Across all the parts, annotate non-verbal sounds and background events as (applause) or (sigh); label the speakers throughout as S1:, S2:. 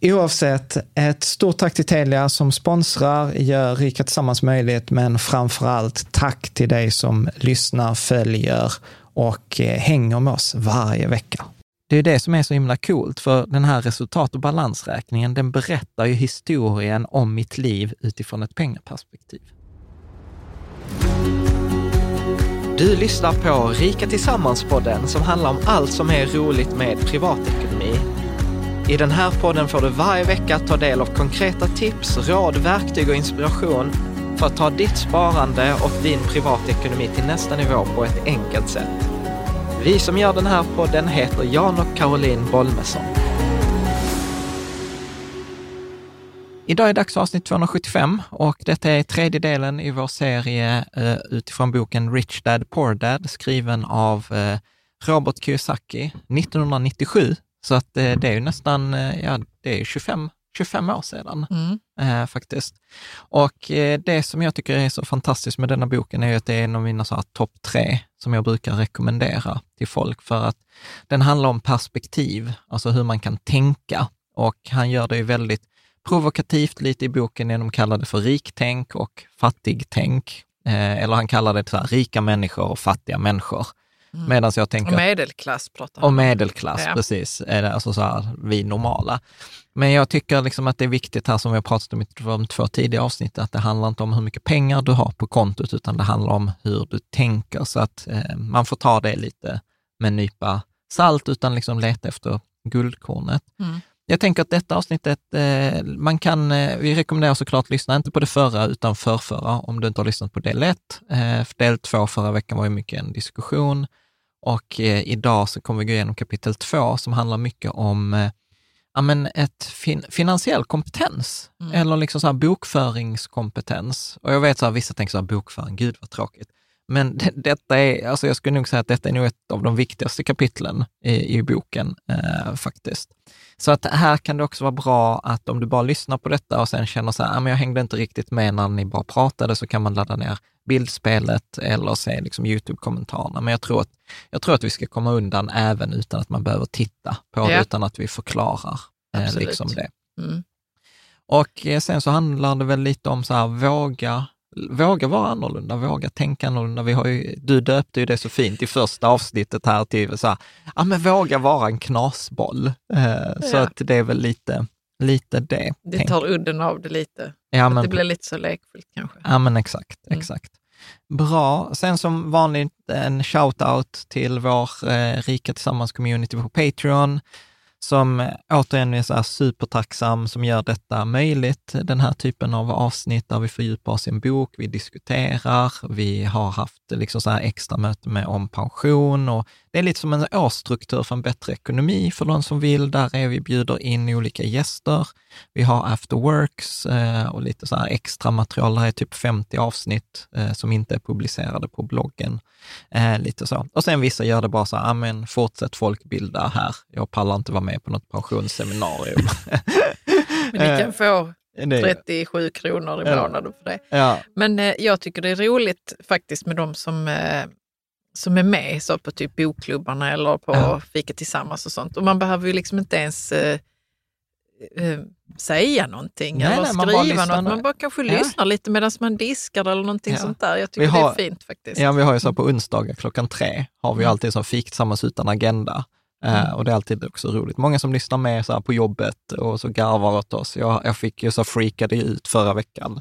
S1: Oavsett, ett stort tack till Telia som sponsrar, gör Rika Tillsammans möjligt, men framför allt tack till dig som lyssnar, följer och eh, hänger med oss varje vecka. Det är det som är så himla coolt, för den här resultat och balansräkningen, den berättar ju historien om mitt liv utifrån ett pengaperspektiv. Du lyssnar på Rika Tillsammans-podden som handlar om allt som är roligt med privatekonomi i den här podden får du varje vecka ta del av konkreta tips, råd, verktyg och inspiration för att ta ditt sparande och din privatekonomi till nästa nivå på ett enkelt sätt. Vi som gör den här podden heter Jan och Caroline Bolmesson. Idag är dags för avsnitt 275 och detta är tredje delen i vår serie eh, utifrån boken Rich Dad Poor Dad skriven av eh, Robert Kiyosaki 1997 så att eh, det är ju nästan, eh, ja, det är 25, 25 år sedan mm. eh, faktiskt. Och det som jag tycker är så fantastiskt med denna boken är att det är en av mina topp tre som jag brukar rekommendera till folk för att den handlar om perspektiv, alltså hur man kan tänka. Och han gör det ju väldigt provokativt lite i boken genom att kalla det för riktänk och fattigtänk. Eh, eller han kallar det så här, rika människor och fattiga människor.
S2: Mm.
S1: Medan jag tänker...
S2: Och medelklass pratar
S1: Och medelklass, ja. precis. Alltså så här, vi normala. Men jag tycker liksom att det är viktigt här, som vi har pratat om i de två tidigare avsnitt, att det handlar inte om hur mycket pengar du har på kontot, utan det handlar om hur du tänker. Så att eh, man får ta det lite med en nypa salt, utan liksom leta efter guldkornet. Mm. Jag tänker att detta avsnittet, eh, man kan, eh, vi rekommenderar såklart lyssna, inte på det förra utan förrförra, om du inte har lyssnat på del ett. Eh, del två förra veckan var ju mycket en diskussion och eh, idag så kommer vi gå igenom kapitel två som handlar mycket om eh, ja, men ett fin finansiell kompetens mm. eller liksom så här bokföringskompetens. Och jag vet att vissa tänker så här, bokföring, gud vad tråkigt. men (laughs) detta är, alltså jag skulle nog säga att detta är nog ett av de viktigaste kapitlen i, i boken eh, faktiskt. Så att här kan det också vara bra att om du bara lyssnar på detta och sen känner så här, ah, men jag hängde inte riktigt med när ni bara pratade, så kan man ladda ner bildspelet eller se liksom YouTube-kommentarerna. Men jag tror, att, jag tror att vi ska komma undan även utan att man behöver titta på det, utan att vi förklarar eh, liksom det. Mm. Och eh, sen så handlar det väl lite om så här, våga våga vara annorlunda, våga tänka annorlunda. Vi har ju, du döpte ju det så fint i första avsnittet här till så här, ja men våga vara en knasboll. Eh, så att det är väl lite, lite det.
S2: Det tar udden av det lite. Ja, men, det blir lite så lekfullt kanske.
S1: Ja men exakt, mm. exakt. Bra. Sen som vanligt en shout-out till vår eh, Rika Tillsammans-community på Patreon som eh, återigen är så här supertacksam, som gör detta möjligt, den här typen av avsnitt där vi fördjupar oss i en bok, vi diskuterar, vi har haft liksom så här extra möte med om pension och det är lite som en årsstruktur för en bättre ekonomi för de som vill. Där är vi bjuder in olika gäster. Vi har afterworks eh, och lite så här extra material. Det här är typ 50 avsnitt eh, som inte är publicerade på bloggen. Eh, lite så. Och sen vissa gör det bara så här, men fortsätt folkbilda här. Jag pallar inte vara med på något pensionsseminarium. (laughs)
S2: men ni kan få 37 kronor i månaden för det. Ja. Men eh, jag tycker det är roligt faktiskt med de som eh, som är med så på typ bokklubbarna eller på ja. Fika Tillsammans och sånt. Och man behöver ju liksom inte ens eh, eh, säga någonting nej, eller nej, skriva man något. Man bara kanske ja. lyssnar lite medan man diskar eller någonting ja. sånt där. Jag tycker har, det är fint faktiskt.
S1: Ja, vi har ju så på onsdagar klockan tre har vi mm. alltid som Fika Tillsammans utan agenda. Eh, mm. och det är alltid också roligt. Många som lyssnar med så på jobbet och så garvar åt oss. Jag, jag fick ju så freakade ut förra veckan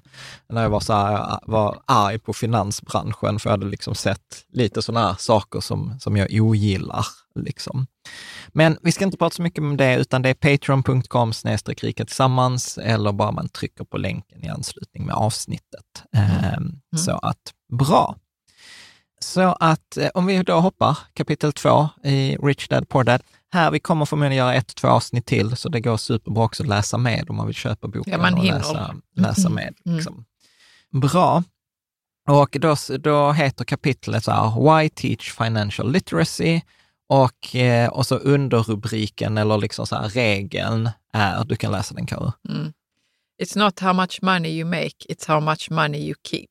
S1: när jag var, så här, var arg på finansbranschen för jag hade liksom sett lite sådana saker som, som jag ogillar. Liksom. Men vi ska inte prata så mycket om det, utan det är patreon.com rika tillsammans eller bara man trycker på länken i anslutning med avsnittet. Mm. Ehm, mm. Så att bra. Så att eh, om vi då hoppar kapitel två i Rich Dad Poor Dad. Här, vi kommer förmodligen göra ett, två avsnitt till, så det går superbra också att läsa med om man vill köpa boken ja, man och läsa, läsa med. Mm. Liksom. Bra. Och då, då heter kapitlet så här, Why Teach Financial Literacy? Och, eh, och så underrubriken eller liksom så här, regeln är, du kan läsa den Karo. Mm.
S2: It's not how much money you make, it's how much money you keep.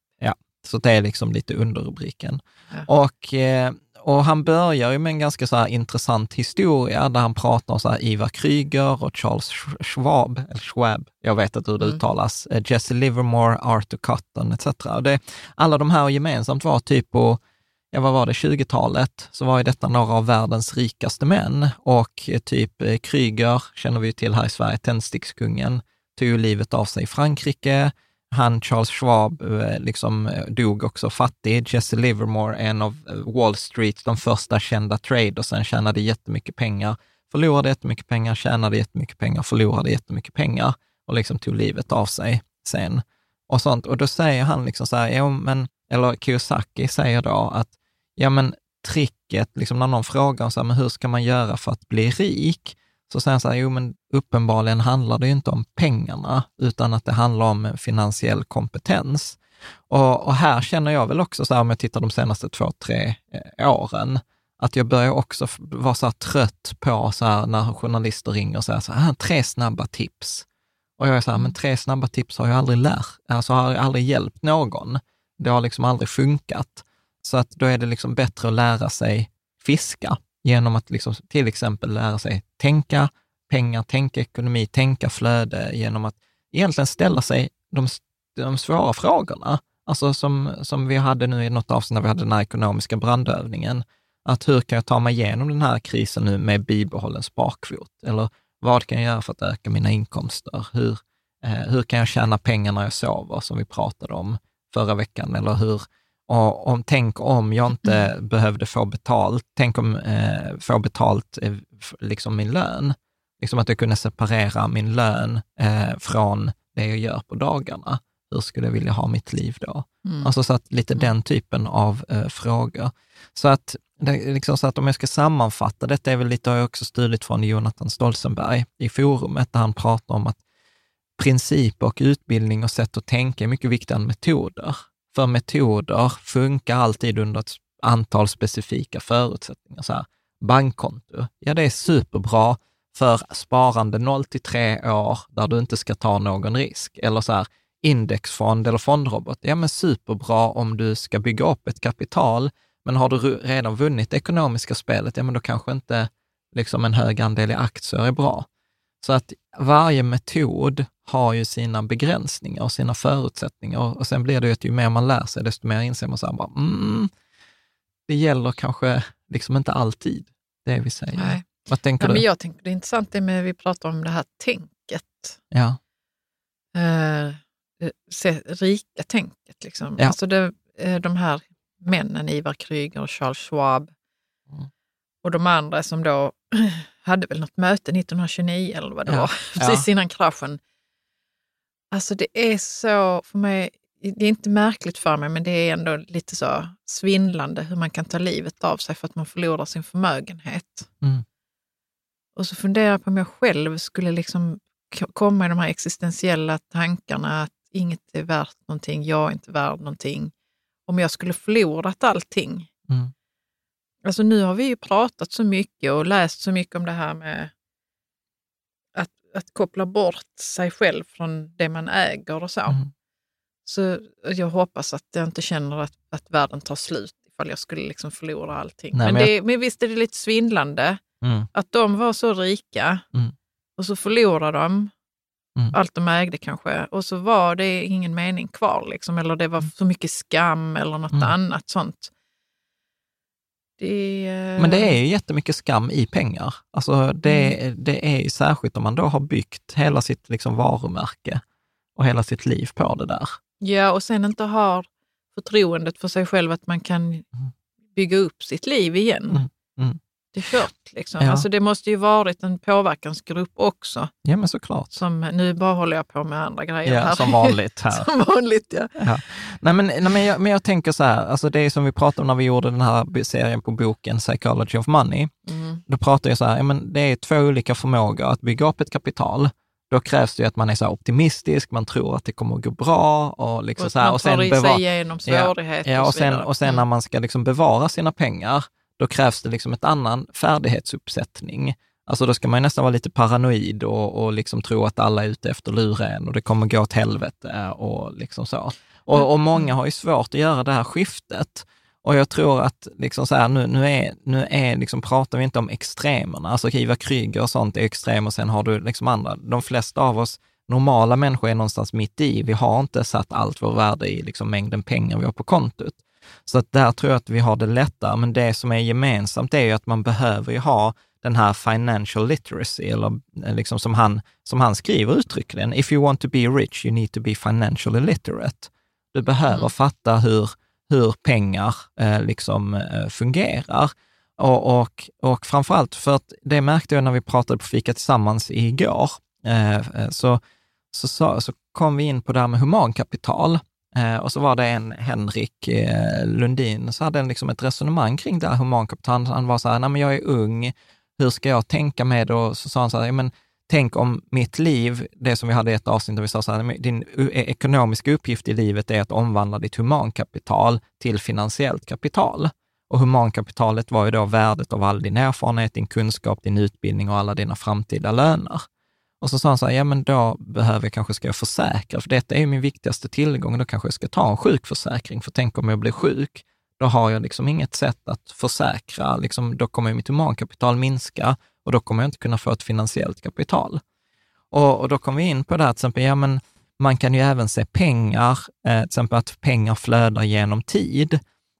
S1: Så det är liksom lite underrubriken. Ja. Och, eh, och han börjar ju med en ganska så intressant historia där han pratar om så här Ivar Kryger och Charles Schwab, eller Schwab, jag vet inte hur det mm. uttalas, eh, Jesse Livermore, Arthur Cotton etc. Och det, alla de här gemensamt var typ på ja vad var det, 20-talet, så var ju detta några av världens rikaste män och eh, typ Kryger känner vi till här i Sverige, tändstickskungen, tog livet av sig i Frankrike han, Charles Schwab, eh, liksom eh, dog också fattig. Jesse Livermore, en av eh, Wall Street, de första kända tradersen, tjänade jättemycket pengar, förlorade jättemycket pengar, tjänade jättemycket pengar, förlorade jättemycket pengar och liksom tog livet av sig sen. Och sånt. Och då säger han liksom så här, ja, men, eller Kiyosaki säger då att, ja men tricket, liksom när någon frågar så här, men hur ska man göra för att bli rik? Så säger han så här, jo men uppenbarligen handlar det ju inte om pengarna, utan att det handlar om finansiell kompetens. Och, och här känner jag väl också, så här, om jag tittar de senaste två, tre eh, åren, att jag börjar också vara så här trött på så här, när journalister ringer och säger så här, tre snabba tips. Och jag är så här, men tre snabba tips har jag aldrig lärt, alltså har jag aldrig hjälpt någon. Det har liksom aldrig funkat. Så att då är det liksom bättre att lära sig fiska genom att liksom, till exempel lära sig tänka pengar, tänka ekonomi, tänka flöde, genom att egentligen ställa sig de, de svåra frågorna. Alltså som, som vi hade nu i något avsnitt när vi hade den här ekonomiska brandövningen. Att hur kan jag ta mig igenom den här krisen nu med bibehållen sparkvot? Eller vad kan jag göra för att öka mina inkomster? Hur, eh, hur kan jag tjäna pengar när jag sover, som vi pratade om förra veckan? Eller hur, och om, tänk om jag inte mm. behövde få betalt, tänk om eh, få betalt eh, liksom min lön. Liksom att jag kunde separera min lön eh, från det jag gör på dagarna. Hur skulle jag vilja ha mitt liv då? Mm. Alltså så att lite mm. den typen av eh, frågor. Så att, det, liksom så att om jag ska sammanfatta, detta är väl lite, har jag också stulit från Jonathan Stolzenberg i forumet, där han pratar om att principer och utbildning och sätt att tänka är mycket viktigare än metoder för metoder funkar alltid under ett antal specifika förutsättningar. Så här, bankkonto, ja det är superbra för sparande 0 till 3 år där du inte ska ta någon risk. Eller så här, indexfond eller fondrobot, ja men superbra om du ska bygga upp ett kapital, men har du redan vunnit det ekonomiska spelet, ja men då kanske inte liksom en hög andel i aktier är bra. Så att varje metod har ju sina begränsningar och sina förutsättningar och sen blir det ju att ju mer man lär sig, desto mer inser man så här, bara, mm, det gäller kanske liksom inte alltid det vi säger. Nej. Vad tänker
S2: ja,
S1: du?
S2: Men jag tänker det är intressant det med, vi pratar om det här tänket.
S1: Ja.
S2: Uh, rika tänket. Liksom.
S1: Ja.
S2: Alltså det, uh, de här männen, Ivar Kryger och Charles Schwab mm. och de andra som då hade väl något möte 1929 eller vad det ja. var, (laughs) precis ja. innan kraschen. Alltså det är så, för mig, det är inte märkligt för mig, men det är ändå lite så svindlande hur man kan ta livet av sig för att man förlorar sin förmögenhet.
S1: Mm.
S2: Och så funderar jag på om jag själv skulle liksom komma i de här existentiella tankarna att inget är värt någonting, jag är inte värd någonting. Om jag skulle förlorat allting.
S1: Mm.
S2: Alltså nu har vi ju pratat så mycket och läst så mycket om det här med att, att koppla bort sig själv från det man äger och så.
S1: Mm.
S2: Så jag hoppas att jag inte känner att, att världen tar slut ifall jag skulle liksom förlora allting. Nej, men, det, men visst är det lite svindlande
S1: mm.
S2: att de var så rika
S1: mm.
S2: och så förlorade de
S1: mm.
S2: allt de ägde kanske och så var det ingen mening kvar. Liksom, eller det var mm. så mycket skam eller något
S1: mm.
S2: annat sånt. Det,
S1: Men det är ju jättemycket skam i pengar. Alltså det, mm. det är ju särskilt om man då har byggt hela sitt liksom varumärke och hela sitt liv på det där.
S2: Ja, och sen inte har förtroendet för sig själv att man kan mm. bygga upp sitt liv igen.
S1: Mm. Mm.
S2: Kört. Liksom. Ja. Alltså, det måste ju varit en påverkansgrupp också.
S1: Ja, men såklart.
S2: Som, nu bara håller jag på med andra grejer
S1: ja,
S2: här.
S1: Som vanligt här. (laughs)
S2: som vanligt, ja.
S1: ja. Nej, men, nej, men, jag, men jag tänker så här, alltså det är som vi pratade om när vi gjorde den här serien på boken Psychology of Money.
S2: Mm.
S1: Då pratade jag så här, ja, men det är två olika förmågor att bygga upp ett kapital då krävs det ju att man är så optimistisk, man tror att det kommer att gå bra. Och, liksom
S2: och
S1: så här,
S2: och sen sig igenom svårigheter.
S1: Ja,
S2: och,
S1: och, sen, och sen när man ska liksom bevara sina pengar, då krävs det liksom ett annan färdighetsuppsättning. Alltså då ska man nästan vara lite paranoid och, och liksom tro att alla är ute efter lura en och det kommer gå åt helvete och liksom så. Och, och många har ju svårt att göra det här skiftet. Och jag tror att liksom så här, nu, nu, är, nu är liksom, pratar vi inte om extremerna, alltså Ivar Kryger och sånt är extrem och sen har du liksom andra. De flesta av oss normala människor är någonstans mitt i. Vi har inte satt allt vår värde i liksom mängden pengar vi har på kontot. Så att där tror jag att vi har det lättare, men det som är gemensamt är ju att man behöver ju ha den här financial literacy, eller liksom som han, som han skriver uttryckligen. If you want to be rich, you need to be financially literate. Du behöver mm. fatta hur, hur pengar eh, liksom eh, fungerar. Och, och, och framförallt för att det märkte jag när vi pratade på Fika Tillsammans igår, eh, eh så, så, så, så kom vi in på det här med humankapital. Eh, och så var det en Henrik eh, Lundin, så hade han liksom ett resonemang kring det här humankapitalet. Han, han var så här, nej men jag är ung, hur ska jag tänka med det? Och så sa han så här, men tänk om mitt liv, det som vi hade i ett avsnitt där vi sa så här, din e, ekonomiska uppgift i livet är att omvandla ditt humankapital till finansiellt kapital. Och humankapitalet var ju då värdet av all din erfarenhet, din kunskap, din utbildning och alla dina framtida löner. Och så sa han så här, ja men då behöver jag kanske ska jag försäkra, för detta är ju min viktigaste tillgång, då kanske jag ska ta en sjukförsäkring, för tänk om jag blir sjuk, då har jag liksom inget sätt att försäkra, liksom, då kommer mitt humankapital minska och då kommer jag inte kunna få ett finansiellt kapital. Och, och då kommer vi in på det här, till exempel, ja men man kan ju även se pengar, eh, till exempel att pengar flödar genom tid.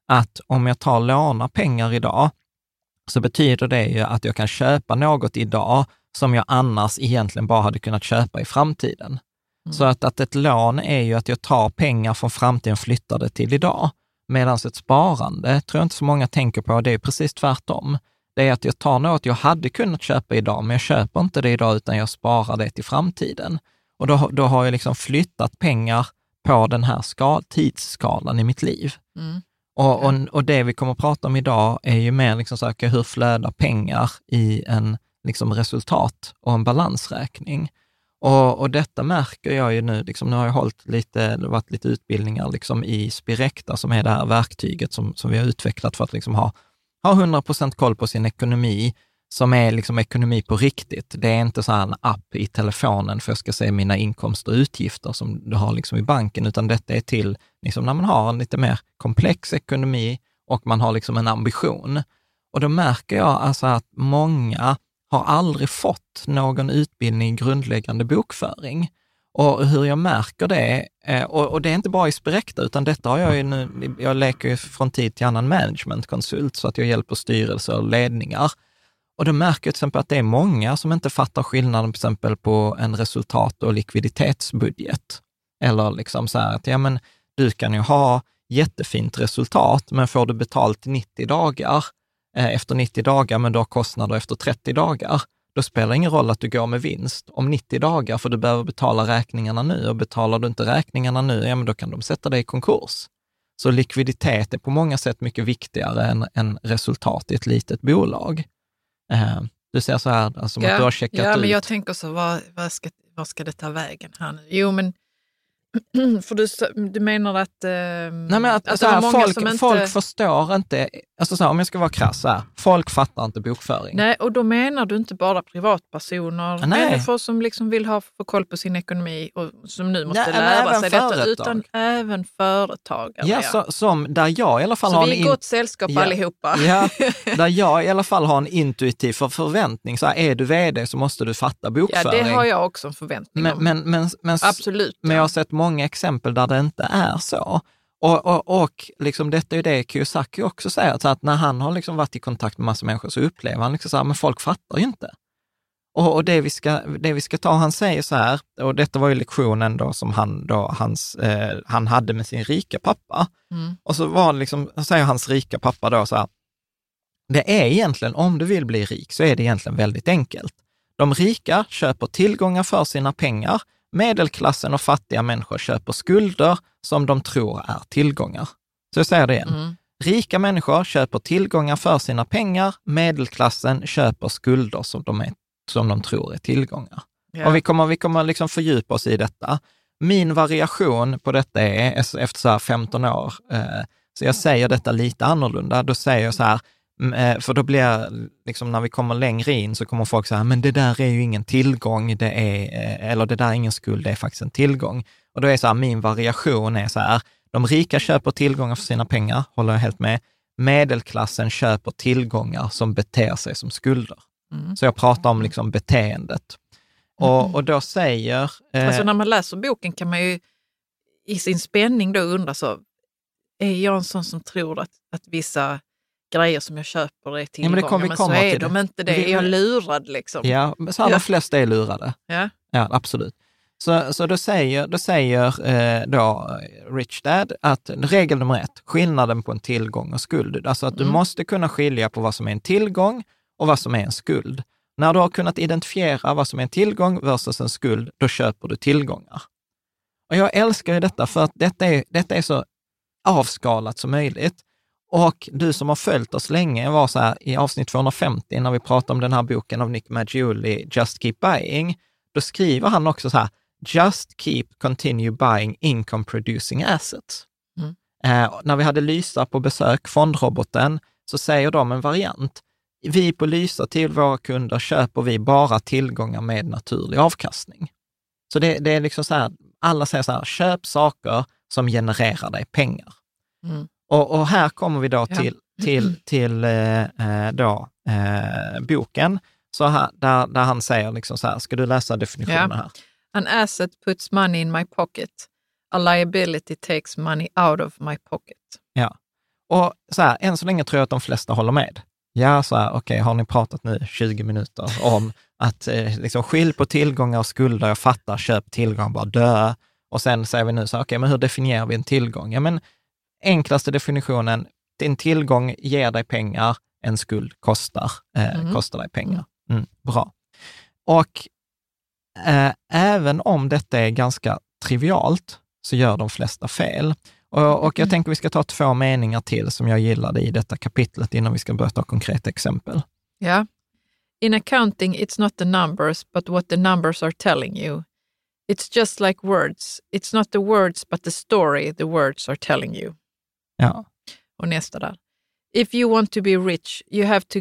S1: Att om jag tar låna pengar idag, så betyder det ju att jag kan köpa något idag som jag annars egentligen bara hade kunnat köpa i framtiden. Mm. Så att, att ett lån är ju att jag tar pengar från framtiden och flyttar det till idag. Medan ett sparande tror jag inte så många tänker på, det är precis tvärtom. Det är att jag tar något jag hade kunnat köpa idag, men jag köper inte det idag, utan jag sparar det till framtiden. Och då, då har jag liksom flyttat pengar på den här skal, tidsskalan i mitt liv.
S2: Mm.
S1: Och, och, och, det vi kommer att prata om idag är ju mer liksom så hur flödar pengar i en liksom resultat och en balansräkning. Och, och detta märker jag ju nu, liksom, nu har jag hållit lite, det varit lite utbildningar liksom i Spirecta, som är det här verktyget som, som vi har utvecklat för att liksom ha, ha 100 koll på sin ekonomi, som är liksom ekonomi på riktigt. Det är inte så en app i telefonen för jag ska se mina inkomster och utgifter som du har liksom i banken, utan detta är till liksom när man har en lite mer komplex ekonomi och man har liksom en ambition. Och då märker jag alltså att många har aldrig fått någon utbildning i grundläggande bokföring. Och hur jag märker det, eh, och, det är inte bara i Spirecta, utan detta har jag ju nu, jag leker ju från tid till annan managementkonsult, så att jag hjälper styrelser och ledningar. Och då märker jag till exempel att det är många som inte fattar skillnaden till exempel på en resultat och likviditetsbudget. Eller liksom så här att, ja men du kan ju ha jättefint resultat, men får du betalt 90 dagar, efter 90 dagar, men du har kostnader efter 30 dagar, då spelar det ingen roll att du går med vinst om 90 dagar, för du behöver betala räkningarna nu och betalar du inte räkningarna nu, ja men då kan de sätta dig i konkurs. Så likviditet är på många sätt mycket viktigare än, än resultat i ett litet bolag. Eh, du ser så här, alltså
S2: ja,
S1: att du har checkat ut.
S2: Ja, men jag tänker så, vad, vad, ska, vad ska det ta vägen här nu? Jo, men (clears throat) För du, du menar att... Eh, Nej,
S1: men att, att här, folk, inte... folk förstår inte, alltså så här, om jag ska vara krass, här, folk fattar inte bokföring.
S2: Nej, och då menar du inte bara privatpersoner, Nej. människor som liksom vill ha få koll på sin ekonomi och som nu måste Nej, lära sig företag. detta, utan även företagare.
S1: Ja, så, som där jag i alla fall
S2: så
S1: har
S2: vi är
S1: in...
S2: gott sällskap
S1: ja,
S2: allihopa.
S1: Ja, (laughs) där jag i alla fall har en intuitiv för förväntning, så här, är du vd så måste du fatta bokföring.
S2: Ja, det har jag också en förväntning
S1: men,
S2: om.
S1: Men, men, men,
S2: Absolut.
S1: Men jag har sett många exempel där det inte är så. Och, och, och liksom detta är det Kiyosaki också säger, så att när han har liksom varit i kontakt med massa människor så upplever han liksom så här, men folk fattar ju inte. Och, och det, vi ska, det vi ska ta, han säger så här, och detta var ju lektionen då som han, då, hans, eh, han hade med sin rika pappa. Mm. Och så var liksom, säger hans rika pappa då så här, det är egentligen, om du vill bli rik, så är det egentligen väldigt enkelt. De rika köper tillgångar för sina pengar Medelklassen och fattiga människor köper skulder som de tror är tillgångar. Så jag säger det igen. Mm. Rika människor köper tillgångar för sina pengar. Medelklassen köper skulder som de, är, som de tror är tillgångar. Yeah. Och vi kommer, vi kommer liksom fördjupa oss i detta. Min variation på detta är, efter så 15 år, eh, så jag säger detta lite annorlunda. Då säger jag så här, för då blir liksom när vi kommer längre in så kommer folk säga, men det där är ju ingen tillgång, det är, eh, eller det där är ingen skuld, det är faktiskt en tillgång. Och då är så här, min variation är så här, de rika köper tillgångar för sina pengar, håller jag helt med. Medelklassen köper tillgångar som beter sig som skulder. Mm. Så jag pratar om liksom beteendet. Och, mm. och då säger...
S2: Eh, alltså när man läser boken kan man ju i sin spänning då undra så, är jag en sån som tror att, att vissa grejer som jag köper är tillgångar, ja, men, men så är de inte det. Är jag lurad liksom?
S1: Ja, så allra ja. flesta är lurade.
S2: Ja,
S1: ja absolut. Så, så då säger, då säger eh, då Rich Dad att regel nummer ett, skillnaden på en tillgång och skuld. Alltså att mm. du måste kunna skilja på vad som är en tillgång och vad som är en skuld. När du har kunnat identifiera vad som är en tillgång versus en skuld, då köper du tillgångar. Och jag älskar ju detta för att detta är, detta är så avskalat som möjligt. Och du som har följt oss länge var så här i avsnitt 250, när vi pratade om den här boken av Nick Maggiuli, Just Keep Buying, då skriver han också så här, Just keep continue buying income producing assets. Mm. Eh, när vi hade Lysa på besök, fondroboten, så säger de en variant. Vi på Lysa till våra kunder köper vi bara tillgångar med naturlig avkastning. Så det, det är liksom så här, alla säger så här, köp saker som genererar dig pengar. Mm. Och, och, här kommer vi då till, ja. till, (clears throat) till eh, eh, då, eh, boken, så här, där, där han säger liksom så här, ska du läsa definitionen ja. här?
S2: An asset puts money in my pocket. A liability takes money out of my pocket.
S1: Ja, och så här, än så länge tror jag att de flesta håller med. Ja, så här, okej, okay, har ni pratat nu 20 minuter om att eh, liksom skilj på tillgångar och skulder, jag fattar, köp tillgång, bara dö. Och sen säger vi nu så okej, okay, men hur definierar vi en tillgång? Ja, men enklaste definitionen, din tillgång ger dig pengar, en skuld kostar, eh, mm. kostar dig pengar. Mm. mm, bra. Och eh, även om detta är ganska trivialt, så gör de flesta fel. Och, och jag mm. tänker vi ska ta två meningar till som jag gillade i detta kapitlet innan vi ska börja ta konkreta exempel.
S2: Ja, In accounting, it's not the numbers, but what the numbers are telling you. It's just like words. It's not the words, but the story the words are telling you.
S1: Ja.
S2: Och nästa där. If you want to be rich, you have to,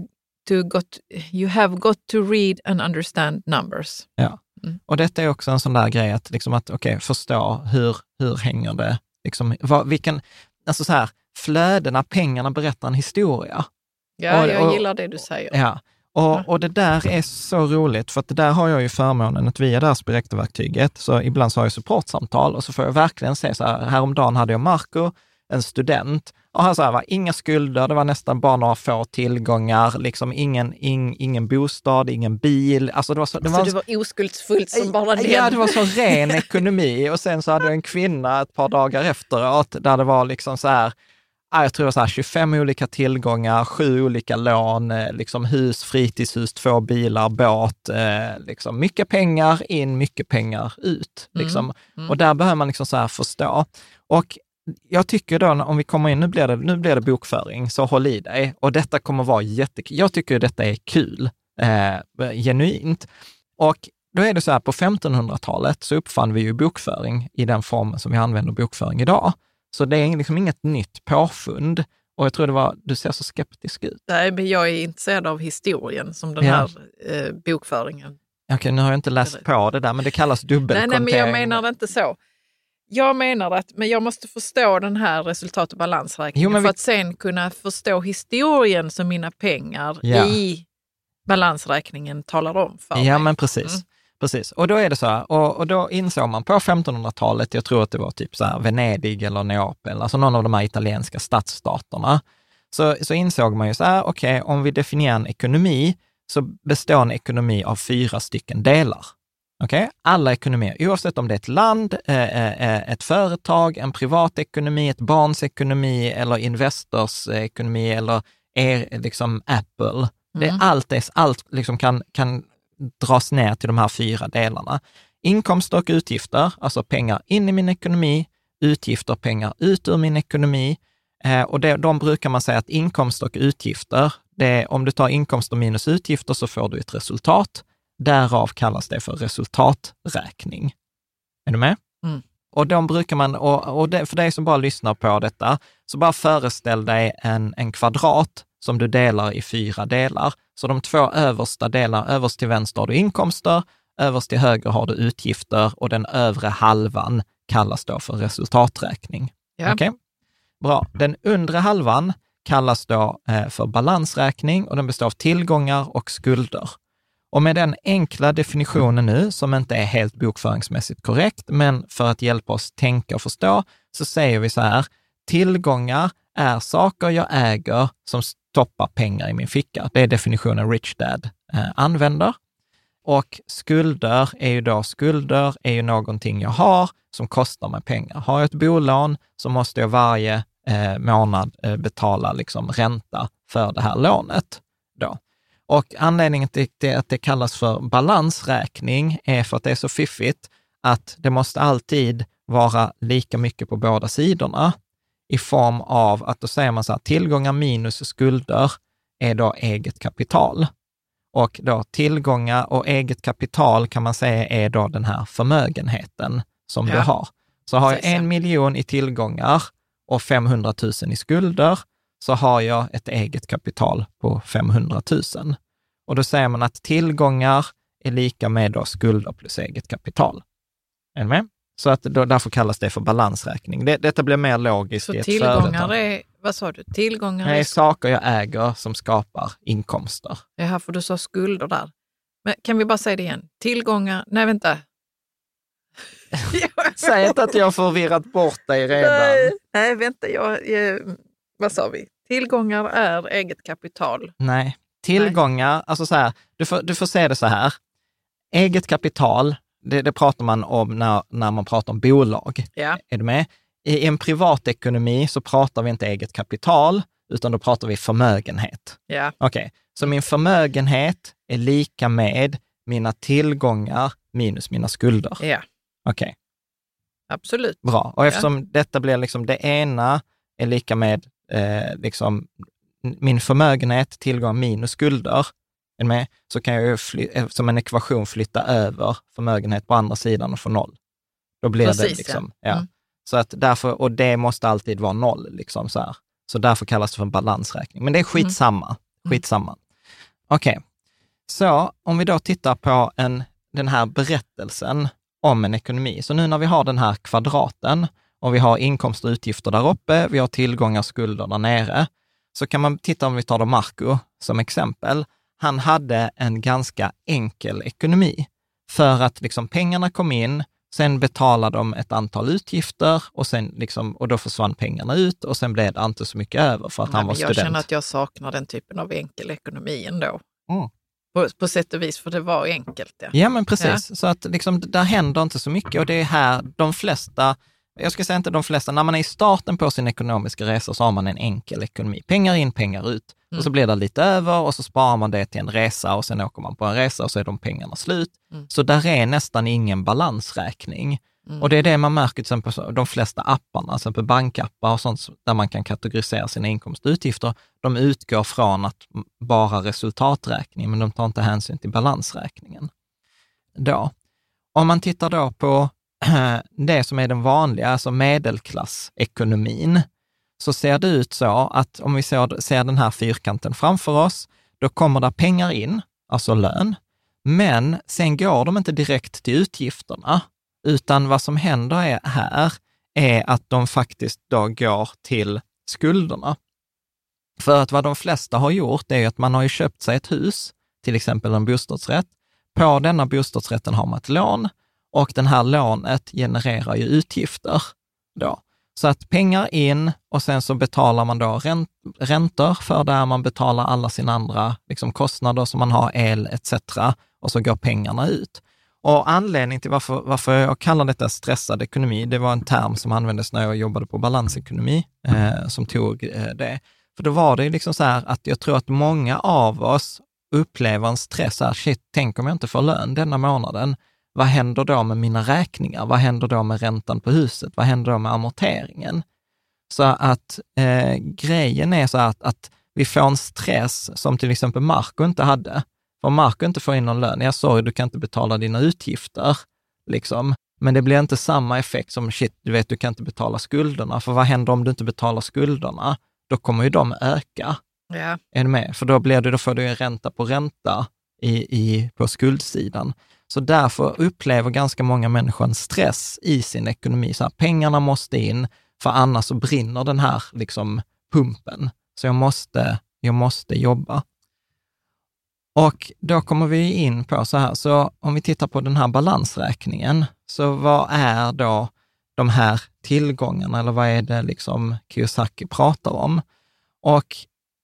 S2: to got, you have got to read and understand numbers.
S1: Ja. Mm. Och detta är också en sån där grej att, liksom att okay, förstå hur, hur hänger det, liksom, vad, vilken, alltså så här, flödena, pengarna berättar en historia.
S2: Ja, och, jag gillar det du säger.
S1: Ja, och, och det där är så roligt, för att det där har jag ju förmånen att via det här Spirecto-verktyget, så ibland så har jag supportsamtal och så får jag verkligen se så här, häromdagen hade jag Marco, en student, och han sa, inga skulder, det var nästan bara några få tillgångar, liksom ingen, ing, ingen bostad, ingen bil. Alltså det var så,
S2: det
S1: var,
S2: så det var oskuldsfullt som bara det?
S1: Ja, det var så ren ekonomi. Och sen så hade jag en kvinna ett par dagar efteråt, där det var liksom så här, jag tror så här 25 olika tillgångar, sju olika lån, eh, liksom hus, fritidshus, två bilar, båt, eh, liksom mycket pengar in, mycket pengar ut. Mm. Liksom. Mm. Och där behöver man liksom så här förstå. Och jag tycker då, om vi kommer in, nu blir, det, nu blir det bokföring, så håll i dig. Och detta kommer vara jättekul. Jag tycker detta är kul, eh, genuint. Och då är det så här, på 1500-talet så uppfann vi ju bokföring i den formen som vi använder bokföring idag. Så det är liksom inget nytt påfund. Och jag tror det var, du ser så skeptisk ut.
S2: Nej, men jag är intresserad av historien som den ja. här eh, bokföringen.
S1: Okej, nu har jag inte läst på det där, men det kallas dubbelkontering.
S2: Nej, nej, men jag menar det inte så. Jag menar att men jag måste förstå den här resultat och balansräkningen jo, för vi... att sen kunna förstå historien som mina pengar ja. i balansräkningen talar om för
S1: ja,
S2: mig.
S1: Ja, men precis. Mm. Precis, och då är det så här, och, och då insåg man på 1500-talet, jag tror att det var typ så här Venedig eller Neapel, alltså någon av de här italienska stadsstaterna, så, så insåg man ju så här, okej, okay, om vi definierar en ekonomi, så består en ekonomi av fyra stycken delar. Okay? Alla ekonomier, oavsett om det är ett land, eh, eh, eh, ett företag, en privatekonomi, ett barns ekonomi eller Investors ekonomi eller er, liksom Apple. Mm. Det, allt det, allt liksom kan, kan dras ner till de här fyra delarna. Inkomster och utgifter, alltså pengar in i min ekonomi, utgifter, pengar ut ur min ekonomi. Eh, och det, de brukar man säga att inkomster och utgifter, det, om du tar inkomster minus utgifter så får du ett resultat. Därav kallas det för resultaträkning. Är du med? Mm. Och de brukar man, och, och det, för dig som bara lyssnar på detta, så bara föreställ dig en, en kvadrat som du delar i fyra delar. Så de två översta delarna, överst till vänster har du inkomster, överst till höger har du utgifter och den övre halvan kallas då för resultaträkning. Ja. Okay? Bra. Den undre halvan kallas då eh, för balansräkning och den består av tillgångar och skulder. Och med den enkla definitionen nu, som inte är helt bokföringsmässigt korrekt, men för att hjälpa oss tänka och förstå, så säger vi så här, tillgångar är saker jag äger som stoppar pengar i min ficka. Det är definitionen Rich Dad eh, använder. Och skulder är ju då, skulder är ju någonting jag har som kostar mig pengar. Har jag ett bolån så måste jag varje eh, månad eh, betala liksom ränta för det här lånet. Då. Och anledningen till att det kallas för balansräkning är för att det är så fiffigt att det måste alltid vara lika mycket på båda sidorna i form av att då säger man så här, tillgångar minus skulder är då eget kapital. Och då tillgångar och eget kapital kan man säga är då den här förmögenheten som ja. du har. Så har jag en miljon i tillgångar och 500 000 i skulder, så har jag ett eget kapital på 500 000. Och då säger man att tillgångar är lika med då skulder plus eget kapital. Är ni med? Så att då, därför kallas det för balansräkning. Det, detta blir mer logiskt
S2: så
S1: i ett
S2: tillgångar företag. är, vad sa du, tillgångar
S1: är... är saker jag äger som skapar inkomster.
S2: Jaha, för du sa skulder där. Men kan vi bara säga det igen? Tillgångar, nej vänta. (laughs)
S1: Säg inte att jag förvirrat bort dig redan.
S2: Nej, nej vänta, jag, jag, vad sa vi? Tillgångar är eget kapital.
S1: Nej, tillgångar, nej. alltså så här, du får, du får se det så här. Eget kapital, det, det pratar man om när, när man pratar om bolag.
S2: Ja.
S1: Är du med? I en privatekonomi så pratar vi inte eget kapital, utan då pratar vi förmögenhet.
S2: Ja.
S1: Okej, okay. så min förmögenhet är lika med mina tillgångar minus mina skulder.
S2: Ja.
S1: Okej. Okay.
S2: Absolut.
S1: Bra, och eftersom ja. detta blir liksom det ena är lika med eh, liksom min förmögenhet, tillgångar minus skulder, med? Så kan jag ju fly, eh, som en ekvation flytta över förmögenhet på andra sidan och få noll. Då blir Precis, det liksom, ja. ja. Mm. Så att därför, och det måste alltid vara noll, liksom så här. Så därför kallas det för en balansräkning. Men det är mm. skitsamma. Mm. Skitsamma. Okej, okay. så om vi då tittar på en, den här berättelsen om en ekonomi. Så nu när vi har den här kvadraten och vi har inkomster och utgifter där uppe, vi har tillgångar och skulder där nere, så kan man titta om vi tar då Marco som exempel. Han hade en ganska enkel ekonomi för att liksom pengarna kom in, sen betalade de ett antal utgifter och, sen liksom, och då försvann pengarna ut och sen blev det inte så mycket över för att Nej, han var
S2: jag
S1: student.
S2: Jag känner att jag saknar den typen av enkel ekonomi ändå. Mm. På, på sätt och vis, för det var enkelt. Ja,
S1: ja men precis. Ja. Så att liksom, där händer inte så mycket och det är här de flesta jag ska säga inte de flesta, när man är i starten på sin ekonomiska resa så har man en enkel ekonomi. Pengar in, pengar ut. Mm. Och så blir det lite över och så sparar man det till en resa och sen åker man på en resa och så är de pengarna slut. Mm. Så där är nästan ingen balansräkning. Mm. Och det är det man märker till exempel på de flesta apparna, till exempel bankappar och sånt där man kan kategorisera sina inkomster och utgifter. De utgår från att bara resultaträkning, men de tar inte hänsyn till balansräkningen. Då. Om man tittar då på (clears throat) det som är den vanliga, alltså medelklassekonomin, så ser det ut så att om vi ser, ser den här fyrkanten framför oss, då kommer det pengar in, alltså lön, men sen går de inte direkt till utgifterna, utan vad som händer är, här är att de faktiskt då går till skulderna. För att vad de flesta har gjort är att man har ju köpt sig ett hus, till exempel en bostadsrätt. På denna bostadsrätten har man ett lån och den här lånet genererar ju utgifter då. Så att pengar in och sen så betalar man då ränt, räntor för det, här. man betalar alla sina andra liksom, kostnader som man har, el etc. Och så går pengarna ut. Och anledningen till varför, varför jag kallar detta stressad ekonomi, det var en term som användes när jag jobbade på balansekonomi, eh, som tog eh, det. För då var det liksom så här att jag tror att många av oss upplever en stress, här, shit, tänk om jag inte får lön denna månaden vad händer då med mina räkningar? Vad händer då med räntan på huset? Vad händer då med amorteringen? Så att eh, grejen är så att, att vi får en stress som till exempel Marco inte hade. För om Marco inte får in någon lön, jag sorry, du kan inte betala dina utgifter, liksom. Men det blir inte samma effekt som, shit, du vet, du kan inte betala skulderna. För vad händer om du inte betalar skulderna? Då kommer ju de öka.
S2: Ja.
S1: Är du med? För då, blir det, då får du en ränta på ränta i, i, på skuldsidan. Så därför upplever ganska många människor en stress i sin ekonomi. Så här, pengarna måste in, för annars så brinner den här liksom, pumpen. Så jag måste, jag måste jobba. Och då kommer vi in på så här, så om vi tittar på den här balansräkningen, så vad är då de här tillgångarna, eller vad är det liksom Kiyosaki pratar om? Och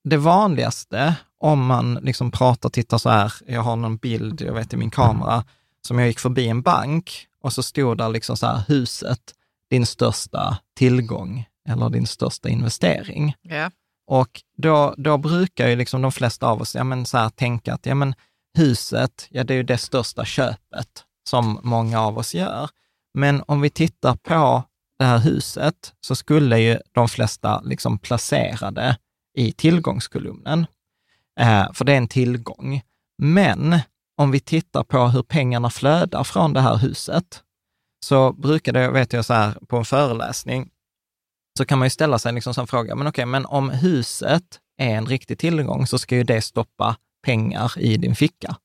S1: det vanligaste om man liksom pratar, tittar så här, jag har någon bild, jag vet i min kamera, som jag gick förbi en bank och så stod där liksom så här, huset, din största tillgång eller din största investering.
S2: Yeah.
S1: Och då, då brukar ju liksom de flesta av oss ja, men så här, tänka att ja, men huset, ja, det är ju det största köpet som många av oss gör. Men om vi tittar på det här huset så skulle ju de flesta liksom placera det i tillgångskolumnen. Eh, för det är en tillgång. Men om vi tittar på hur pengarna flödar från det här huset, så brukar det, vet jag så här, på en föreläsning, så kan man ju ställa sig liksom som fråga, men okej, men om huset är en riktig tillgång så ska ju det stoppa pengar i din ficka.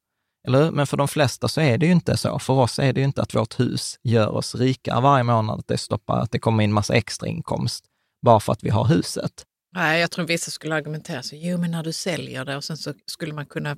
S1: Eller hur? Men för de flesta så är det ju inte så. För oss är det ju inte att vårt hus gör oss rika varje månad, att det stoppar, att det kommer in massa extra inkomst bara för att vi har huset.
S2: Nej, jag tror vissa skulle argumentera så, jo men när du säljer det och sen så skulle man kunna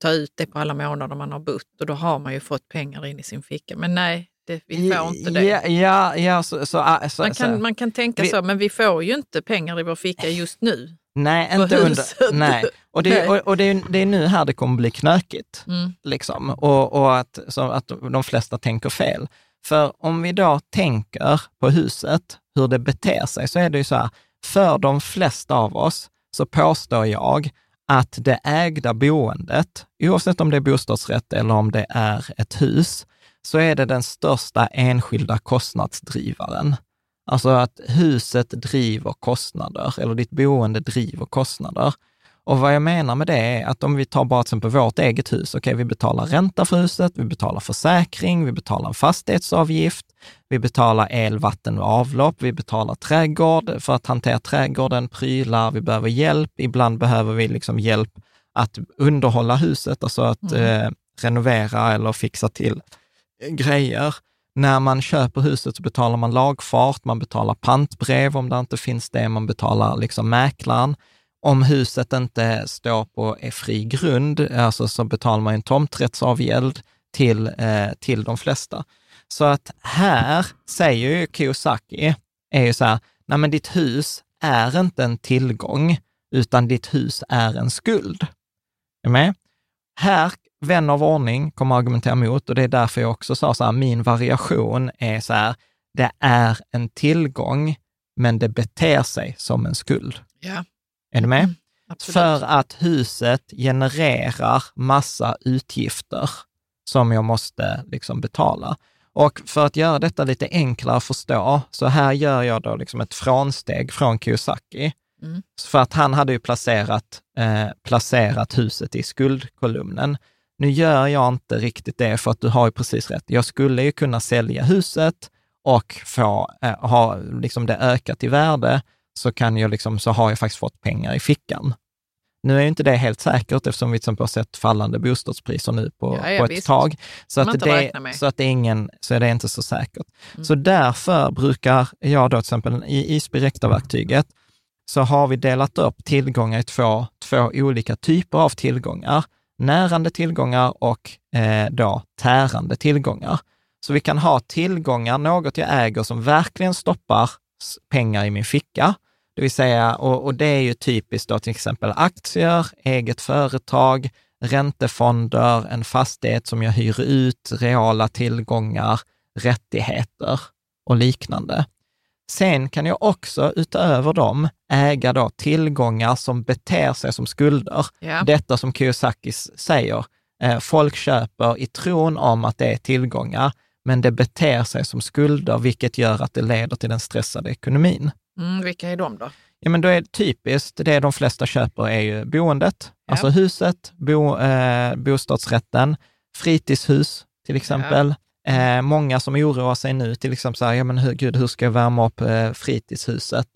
S2: ta ut det på alla månader man har bott och då har man ju fått pengar in i sin ficka. Men nej, det, vi får inte det.
S1: Ja, ja, ja så, så, ah, så,
S2: man, kan, man kan tänka vi, så, men vi får ju inte pengar i vår ficka just nu.
S1: Nej, inte under, nej. Och, det, och, och det, är, det är nu här det kommer bli knökigt. Mm. Liksom. Och, och att, så att de flesta tänker fel. För om vi då tänker på huset, hur det beter sig, så är det ju så här, för de flesta av oss så påstår jag att det ägda boendet, oavsett om det är bostadsrätt eller om det är ett hus, så är det den största enskilda kostnadsdrivaren. Alltså att huset driver kostnader, eller ditt boende driver kostnader. Och vad jag menar med det är att om vi tar bara till exempel vårt eget hus, okej, okay, vi betalar ränta för huset, vi betalar försäkring, vi betalar en fastighetsavgift, vi betalar el, vatten och avlopp, vi betalar trädgård för att hantera trädgården, prylar, vi behöver hjälp, ibland behöver vi liksom hjälp att underhålla huset, alltså att mm. eh, renovera eller fixa till grejer. När man köper huset så betalar man lagfart, man betalar pantbrev om det inte finns det, man betalar liksom mäklaren. Om huset inte står på fri grund, alltså så betalar man en tomträttsavgäld till, eh, till de flesta. Så att här säger ju Kiyosaki, är ju så här, nej men ditt hus är inte en tillgång, utan ditt hus är en skuld. Är med? Här, vän av ordning kommer argumentera emot och det är därför jag också sa så här, min variation är så här, det är en tillgång, men det beter sig som en skuld.
S2: Ja.
S1: Är du med? Mm, För att huset genererar massa utgifter som jag måste liksom betala. Och för att göra detta lite enklare att förstå, så här gör jag då liksom ett frånsteg från Kiyosaki. Mm. För att han hade ju placerat, eh, placerat huset i skuldkolumnen. Nu gör jag inte riktigt det, för att du har ju precis rätt. Jag skulle ju kunna sälja huset och få, eh, ha liksom det ökat i värde, så, kan jag liksom, så har jag faktiskt fått pengar i fickan. Nu är inte det helt säkert eftersom vi till exempel har sett fallande bostadspriser nu på, ja, ja, på ett visst. tag. Så att, det, så att det är ingen, så är det inte så säkert. Mm. Så därför brukar jag då till exempel i Isby-verktyget så har vi delat upp tillgångar i två, två olika typer av tillgångar. Närande tillgångar och eh, då tärande tillgångar. Så vi kan ha tillgångar, något jag äger som verkligen stoppar pengar i min ficka. Det vill säga, och, och det är ju typiskt då till exempel aktier, eget företag, räntefonder, en fastighet som jag hyr ut, reala tillgångar, rättigheter och liknande. Sen kan jag också utöver dem äga då tillgångar som beter sig som skulder. Yeah. Detta som Kiyosaki säger, eh, folk köper i tron om att det är tillgångar, men det beter sig som skulder, vilket gör att det leder till den stressade ekonomin.
S2: Mm, vilka är de då?
S1: Ja, men då är typiskt, det de flesta köper är ju boendet, ja. alltså huset, bo, eh, bostadsrätten, fritidshus till exempel. Ja. Eh, många som oroar sig nu, till exempel så här, ja men hur, gud, hur ska jag värma upp eh, fritidshuset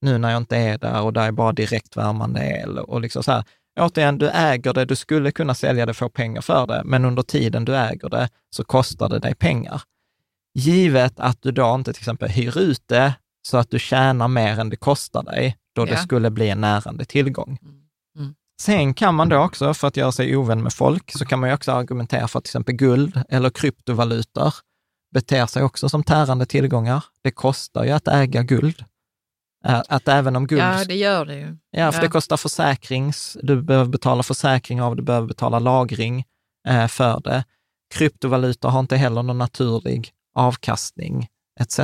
S1: nu när jag inte är där och där är bara direktvärmande el och liksom så här. Återigen, du äger det, du skulle kunna sälja det, få pengar för det, men under tiden du äger det så kostar det dig pengar. Givet att du då inte till exempel hyr ut det så att du tjänar mer än det kostar dig, då ja. det skulle bli en närande tillgång. Mm. mm. Sen kan man då också, för att göra sig ovän med folk, så kan man ju också argumentera för att till exempel guld eller kryptovalutor beter sig också som tärande tillgångar. Det kostar ju att äga guld. Att även om guld...
S2: Ja, det gör det ju.
S1: Ja, för ja. det kostar försäkrings... Du behöver betala försäkring av, du behöver betala lagring eh, för det. Kryptovalutor har inte heller någon naturlig avkastning etc.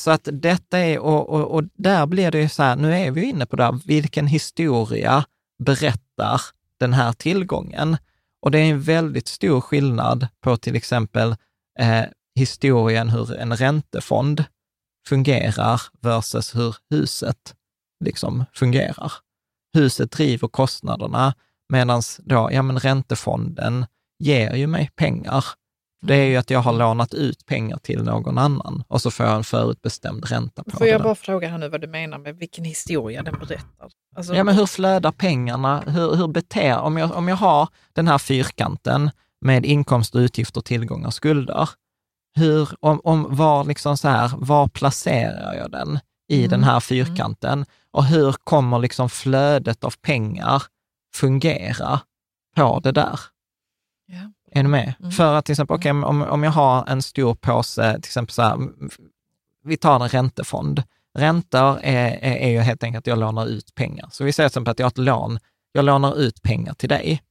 S1: Så att detta är, och, och, och där blir det ju så här, nu är vi inne på det här, vilken historia berättar den här tillgången? Och det är en väldigt stor skillnad på till exempel eh, historien hur en räntefond fungerar versus hur huset liksom fungerar. Huset driver kostnaderna medan då, ja men räntefonden ger ju mig pengar det är ju att jag har lånat ut pengar till någon annan och så får jag en förutbestämd ränta på
S2: får det. Får jag bara fråga här nu vad du menar med vilken historia den berättar?
S1: Alltså... Ja, men hur flödar pengarna? Hur, hur beter, om jag, om jag har den här fyrkanten med inkomster, utgifter, tillgångar, skulder, hur, om, om var, liksom så här, var placerar jag den i mm. den här fyrkanten? Och hur kommer liksom flödet av pengar fungera på det där?
S2: Ja.
S1: Är du med? Mm. För att till exempel, okay, om, om jag har en stor påse, till exempel så här, vi tar en räntefond. Räntor är, är, är ju helt enkelt att jag lånar ut pengar. Så vi säger till exempel att jag har ett lån, jag lånar ut pengar till dig.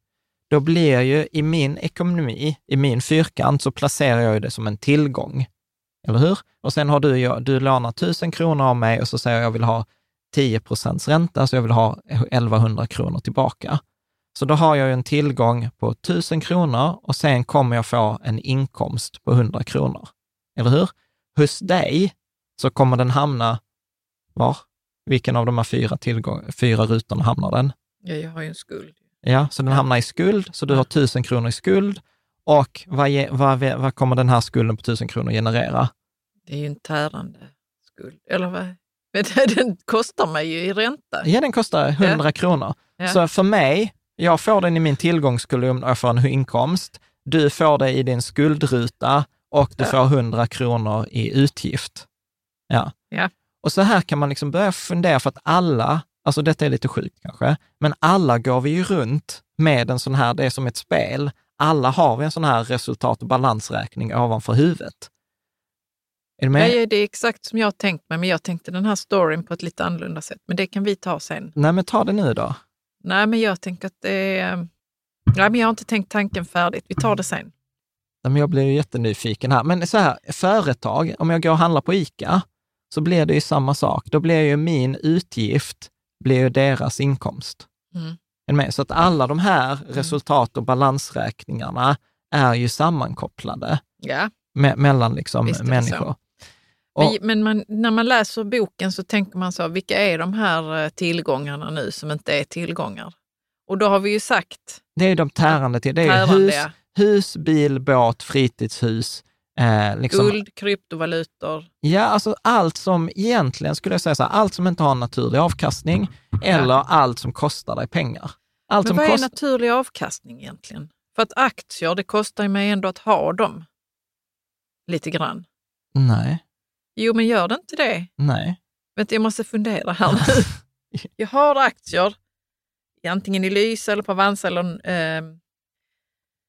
S1: Då blir ju i min ekonomi, i min fyrkant, så placerar jag det som en tillgång. Eller hur? Och sen har du, du lånar tusen kronor av mig och så säger jag, jag vill ha 10 procents ränta, så jag vill ha 1100 kronor tillbaka. Så då har jag en tillgång på 1000 kronor och sen kommer jag få en inkomst på 100 kronor. Eller hur? Hos dig så kommer den hamna var? Vilken av de här fyra, tillgång, fyra rutorna hamnar den?
S2: Ja, jag har ju en skuld.
S1: Ja, så den ja. hamnar i skuld, så du har tusen kronor i skuld. Och vad, ge, vad, vad kommer den här skulden på tusen kronor generera?
S2: Det är ju en tärande skuld. Eller vad? (laughs) Den kostar mig ju i ränta.
S1: Ja, den kostar 100 ja. kronor. Ja. Så för mig, jag får den i min tillgångskolumn och jag får en inkomst. Du får det i din skuldruta och du ja. får 100 kronor i utgift. Ja.
S2: ja.
S1: Och så här kan man liksom börja fundera för att alla, alltså detta är lite sjukt kanske, men alla går vi ju runt med en sån här, det är som ett spel. Alla har vi en sån här resultat och balansräkning ovanför huvudet.
S2: Är du med? Ja, det är exakt som jag tänkt mig, men jag tänkte den här storyn på ett lite annorlunda sätt. Men det kan vi ta sen.
S1: Nej, men ta det nu då.
S2: Nej, men jag tänker att det är... Nej, men jag har inte tänkt tanken färdigt. Vi tar det sen.
S1: Nej, men jag blir ju jättenyfiken här. Men så här, företag, om jag går och handlar på ICA, så blir det ju samma sak. Då blir ju min utgift blir ju deras inkomst. Mm. Så att alla de här mm. resultat och balansräkningarna är ju sammankopplade
S2: ja.
S1: me mellan liksom människor.
S2: Men, men man, när man läser boken så tänker man så, vilka är de här eh, tillgångarna nu som inte är tillgångar? Och då har vi ju sagt...
S1: Det är de tärande till. Det är tärande, hus, hus, bil, båt, fritidshus.
S2: Eh, liksom, Guld, kryptovalutor.
S1: Ja, alltså allt som egentligen, skulle jag säga så här, allt som inte har naturlig avkastning eller ja. allt som kostar dig pengar. Allt
S2: Men vad är naturlig avkastning egentligen? För att aktier, det kostar ju mig ändå att ha dem. Lite grann.
S1: Nej.
S2: Jo, men gör det inte det?
S1: Nej.
S2: Vänta, jag måste fundera här nu. (laughs) jag har aktier, antingen i Lysa eller på Avanza eller... Eh...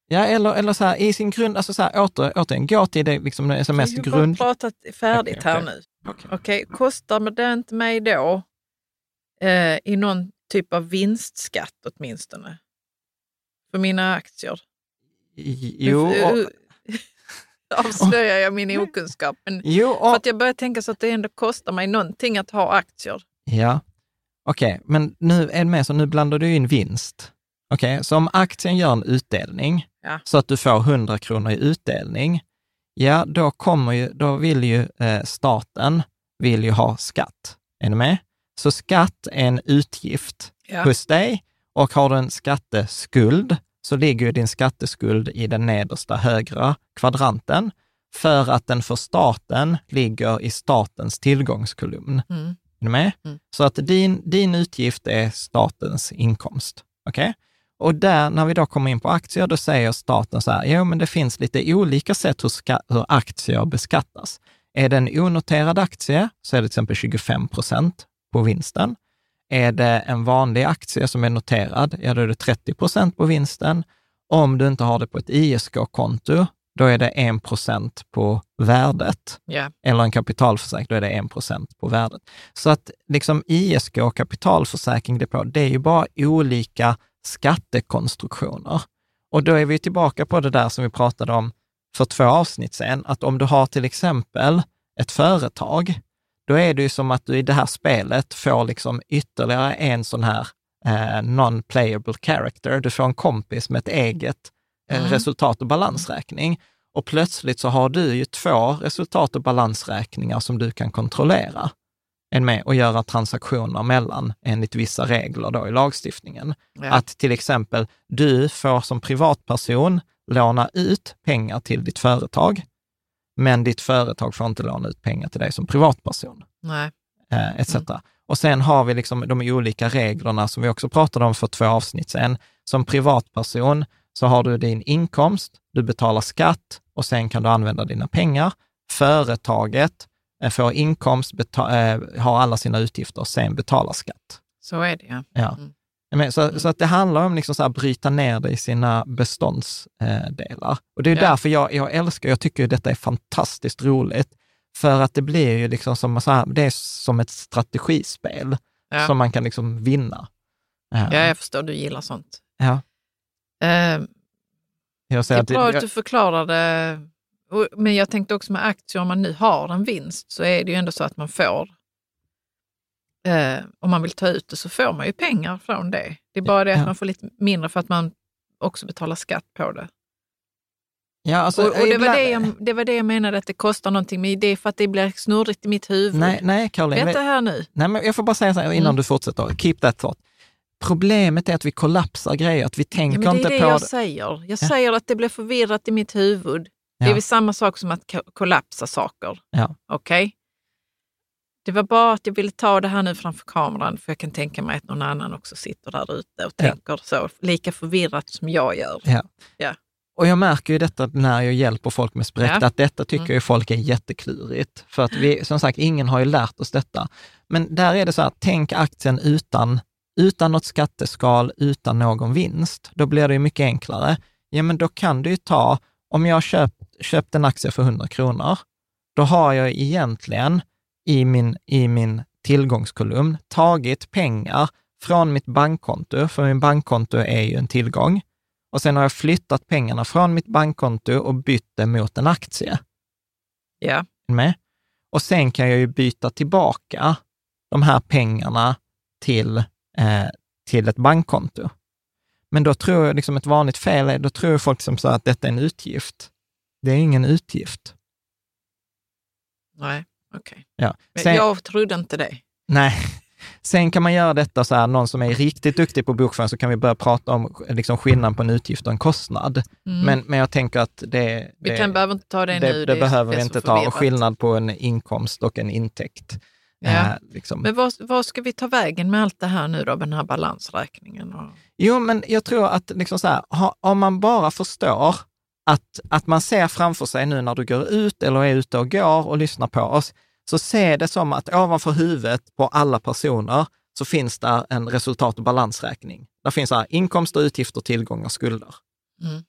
S1: Ja, eller, eller så här, i sin grund, alltså så här, åter, återigen, gå till det liksom, det som mest grund...
S2: Jag har pratat färdigt okay, här okay. nu. Okej, okay. okay. kostar det inte mig då eh, i någon typ av vinstskatt åtminstone? För mina aktier?
S1: Jo, och, (laughs)
S2: avslöjar jag min (laughs) okunskap. Men jo, och... För att jag börjar tänka så att det ändå kostar mig någonting att ha aktier.
S1: Ja, okej, okay. men nu är det med så nu blandar du in vinst. Okej, okay. så om aktien gör en utdelning ja. så att du får 100 kronor i utdelning, ja, då kommer ju, då vill ju eh, staten vill ju ha skatt. Är ni med? Så skatt är en utgift ja. hos dig och har du en skatteskuld så ligger din skatteskuld i den nedersta högra kvadranten för att den för staten ligger i statens tillgångskolumn. Mm. Är du med? Mm. Så att din, din utgift är statens inkomst. Okay? Och där, när vi då kommer in på aktier, då säger staten så här, jo men det finns lite olika sätt hur, ska, hur aktier beskattas. Är det en onoterad aktie så är det till exempel 25 procent på vinsten. Är det en vanlig aktie som är noterad, ja då är det 30 procent på vinsten. Om du inte har det på ett ISK-konto, då är det 1 procent på värdet.
S2: Yeah.
S1: Eller en kapitalförsäkring, då är det 1 procent på värdet. Så att liksom ISK och kapitalförsäkring, det, är ju bara olika skattekonstruktioner. Och då är vi tillbaka på det där som vi pratade om för två avsnitt sedan, att om du har till exempel ett företag då är det ju som att du i det här spelet får liksom ytterligare en sån här eh, non-playable character. Du får en kompis med ett eget eh, mm. resultat och balansräkning. Och plötsligt så har du ju två resultat och balansräkningar som du kan kontrollera en med och göra transaktioner mellan enligt vissa regler då i lagstiftningen. Ja. Att till exempel du får som privatperson låna ut pengar till ditt företag men ditt företag får inte låna ut pengar till dig som privatperson.
S2: Nej.
S1: Eh, etc. Mm. Och sen har vi liksom de olika reglerna som vi också pratade om för två avsnitt sedan. Som privatperson så har du din inkomst, du betalar skatt och sen kan du använda dina pengar. Företaget eh, får inkomst, eh, har alla sina utgifter och sen betalar skatt.
S2: Så är det ja.
S1: ja. Mm. Så, så att det handlar om liksom så bryta ner det i sina beståndsdelar. Och det är ja. därför jag, jag älskar, jag tycker detta är fantastiskt roligt, för att det blir ju liksom som, så här, det är som ett strategispel ja. som man kan liksom vinna.
S2: Ja, jag förstår, du gillar sånt.
S1: Ja.
S2: Uh, jag säger det är bra att, att du förklarade, men jag tänkte också med aktier, om man nu har en vinst så är det ju ändå så att man får Eh, om man vill ta ut det så får man ju pengar från det. Det är bara det att ja. man får lite mindre för att man också betalar skatt på det.
S1: Ja, alltså,
S2: och, och det, var det, jag, det var det jag menade, att det kostar någonting, men det är för att det blir snurrigt i mitt huvud.
S1: Nej, nej Caroline.
S2: Vänta här nu.
S1: Nej, men jag får bara säga så här innan mm. du fortsätter. Keep that thought. Problemet är att vi kollapsar grejer, att vi tänker
S2: ja,
S1: inte
S2: på... Det är
S1: det
S2: jag säger. Jag ja. säger att det blir förvirrat i mitt huvud. Det är väl samma sak som att kollapsa saker.
S1: Ja.
S2: Okej? Okay? Det var bara att jag ville ta det här nu framför kameran, för jag kan tänka mig att någon annan också sitter där ute och ja. tänker så, lika förvirrat som jag gör.
S1: Ja.
S2: ja.
S1: Och jag märker ju detta när jag hjälper folk med sprätt, ja. att detta tycker mm. ju folk är jätteklurigt. För att vi, som sagt, ingen har ju lärt oss detta. Men där är det så här, tänk aktien utan, utan något skatteskal, utan någon vinst. Då blir det ju mycket enklare. Ja, men då kan du ju ta, om jag köpt, köpt en aktie för 100 kronor, då har jag egentligen i min, i min tillgångskolumn tagit pengar från mitt bankkonto, för min bankkonto är ju en tillgång. Och sen har jag flyttat pengarna från mitt bankkonto och bytt det mot en aktie.
S2: Ja.
S1: Med? Och sen kan jag ju byta tillbaka de här pengarna till, eh, till ett bankkonto. Men då tror jag, liksom ett vanligt fel är, då tror folk som sa att detta är en utgift. Det är ingen utgift.
S2: Nej. Okej.
S1: Ja.
S2: Men jag trodde inte det.
S1: Nej. (laughs) Sen kan man göra detta så här, någon som är riktigt duktig på bokföring, så kan vi börja prata om liksom skillnaden på en utgift och en kostnad. Mm. Men, men jag tänker att det...
S2: Vi det, kan behöver inte ta det,
S1: det
S2: nu.
S1: Det, det behöver vi inte ta. Skillnad på en inkomst och en intäkt.
S2: Ja. Äh, liksom. Men vad, vad ska vi ta vägen med allt det här nu då, med den här balansräkningen? Och...
S1: Jo, men jag tror att liksom så här, om man bara förstår att, att man ser framför sig nu när du går ut eller är ute och går och lyssnar på oss, så se det som att ovanför huvudet på alla personer så finns det en resultat och balansräkning. Där finns här inkomster, utgifter, tillgångar, skulder. Mm.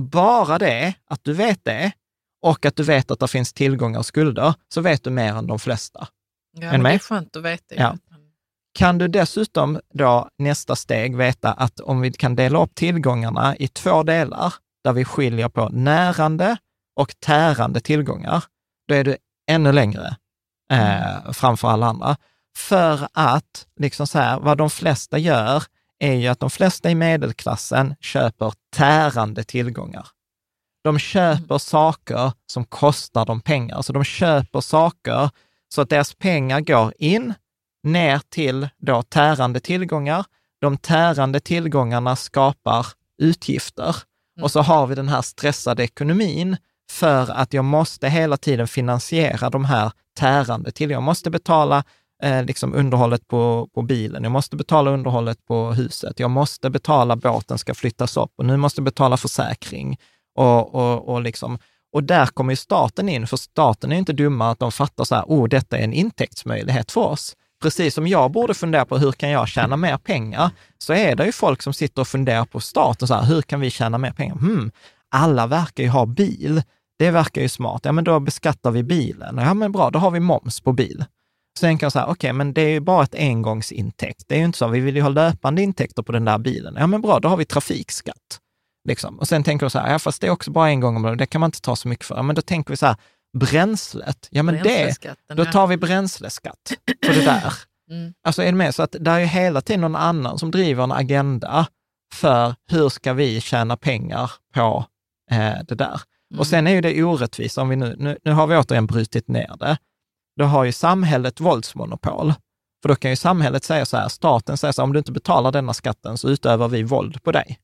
S1: Bara det, att du vet det och att du vet att det finns tillgångar och skulder, så vet du mer än de flesta.
S2: Ja, men det är skönt att veta.
S1: Ja. Kan du dessutom då nästa steg veta att om vi kan dela upp tillgångarna i två delar, där vi skiljer på närande och tärande tillgångar, då är du ännu längre eh, mm. framför alla andra. För att, liksom så här, vad de flesta gör är ju att de flesta i medelklassen köper tärande tillgångar. De köper mm. saker som kostar dem pengar. Så de köper saker så att deras pengar går in, ner till då tärande tillgångar. De tärande tillgångarna skapar utgifter. Mm. Och så har vi den här stressade ekonomin för att jag måste hela tiden finansiera de här tärande till. Jag måste betala eh, liksom underhållet på, på bilen, jag måste betala underhållet på huset, jag måste betala båten ska flyttas upp och nu måste jag betala försäkring. Och, och, och, liksom, och där kommer ju staten in, för staten är inte dumma att de fattar så här, oh, detta är en intäktsmöjlighet för oss. Precis som jag borde fundera på hur kan jag tjäna mer pengar, så är det ju folk som sitter och funderar på staten, så här, hur kan vi tjäna mer pengar? Hmm, alla verkar ju ha bil. Det verkar ju smart. Ja, men då beskattar vi bilen. Ja, men bra, då har vi moms på bil. Sen kan jag säga, okej, okay, men det är ju bara ett engångsintäkt. Det är ju inte så, vi vill ju ha löpande intäkter på den där bilen. Ja, men bra, då har vi trafikskatt. Liksom. Och sen tänker du så här, ja, fast det är också bara en gång om det kan man inte ta så mycket för. Ja, men då tänker vi så här, bränslet, ja men det, då tar vi bränsleskatt på det där. (clears throat) Mm. Alltså är det med? Så att det är ju hela tiden någon annan som driver en agenda för hur ska vi tjäna pengar på eh, det där. Mm. Och sen är ju det orättvist, om vi nu, nu, nu har vi återigen brutit ner det. Då har ju samhället våldsmonopol. För då kan ju samhället säga så här, staten säger så här, om du inte betalar denna skatten så utövar vi våld på dig.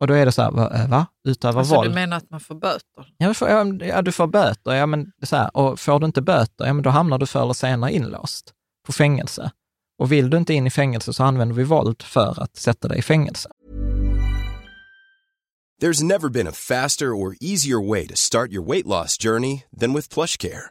S1: Och då är det så här, va? va? Utöva alltså, våld?
S2: Du menar att man får böter?
S1: Ja, får, ja, du får böter, ja, men så här, och får du inte böter, ja, men då hamnar du förr eller senare inlåst på fängelse. Och vill du inte in i fängelse så använder vi våld för att sätta dig i fängelse.
S3: There's never been a faster or easier way to start your weight loss journey than with PlushCare.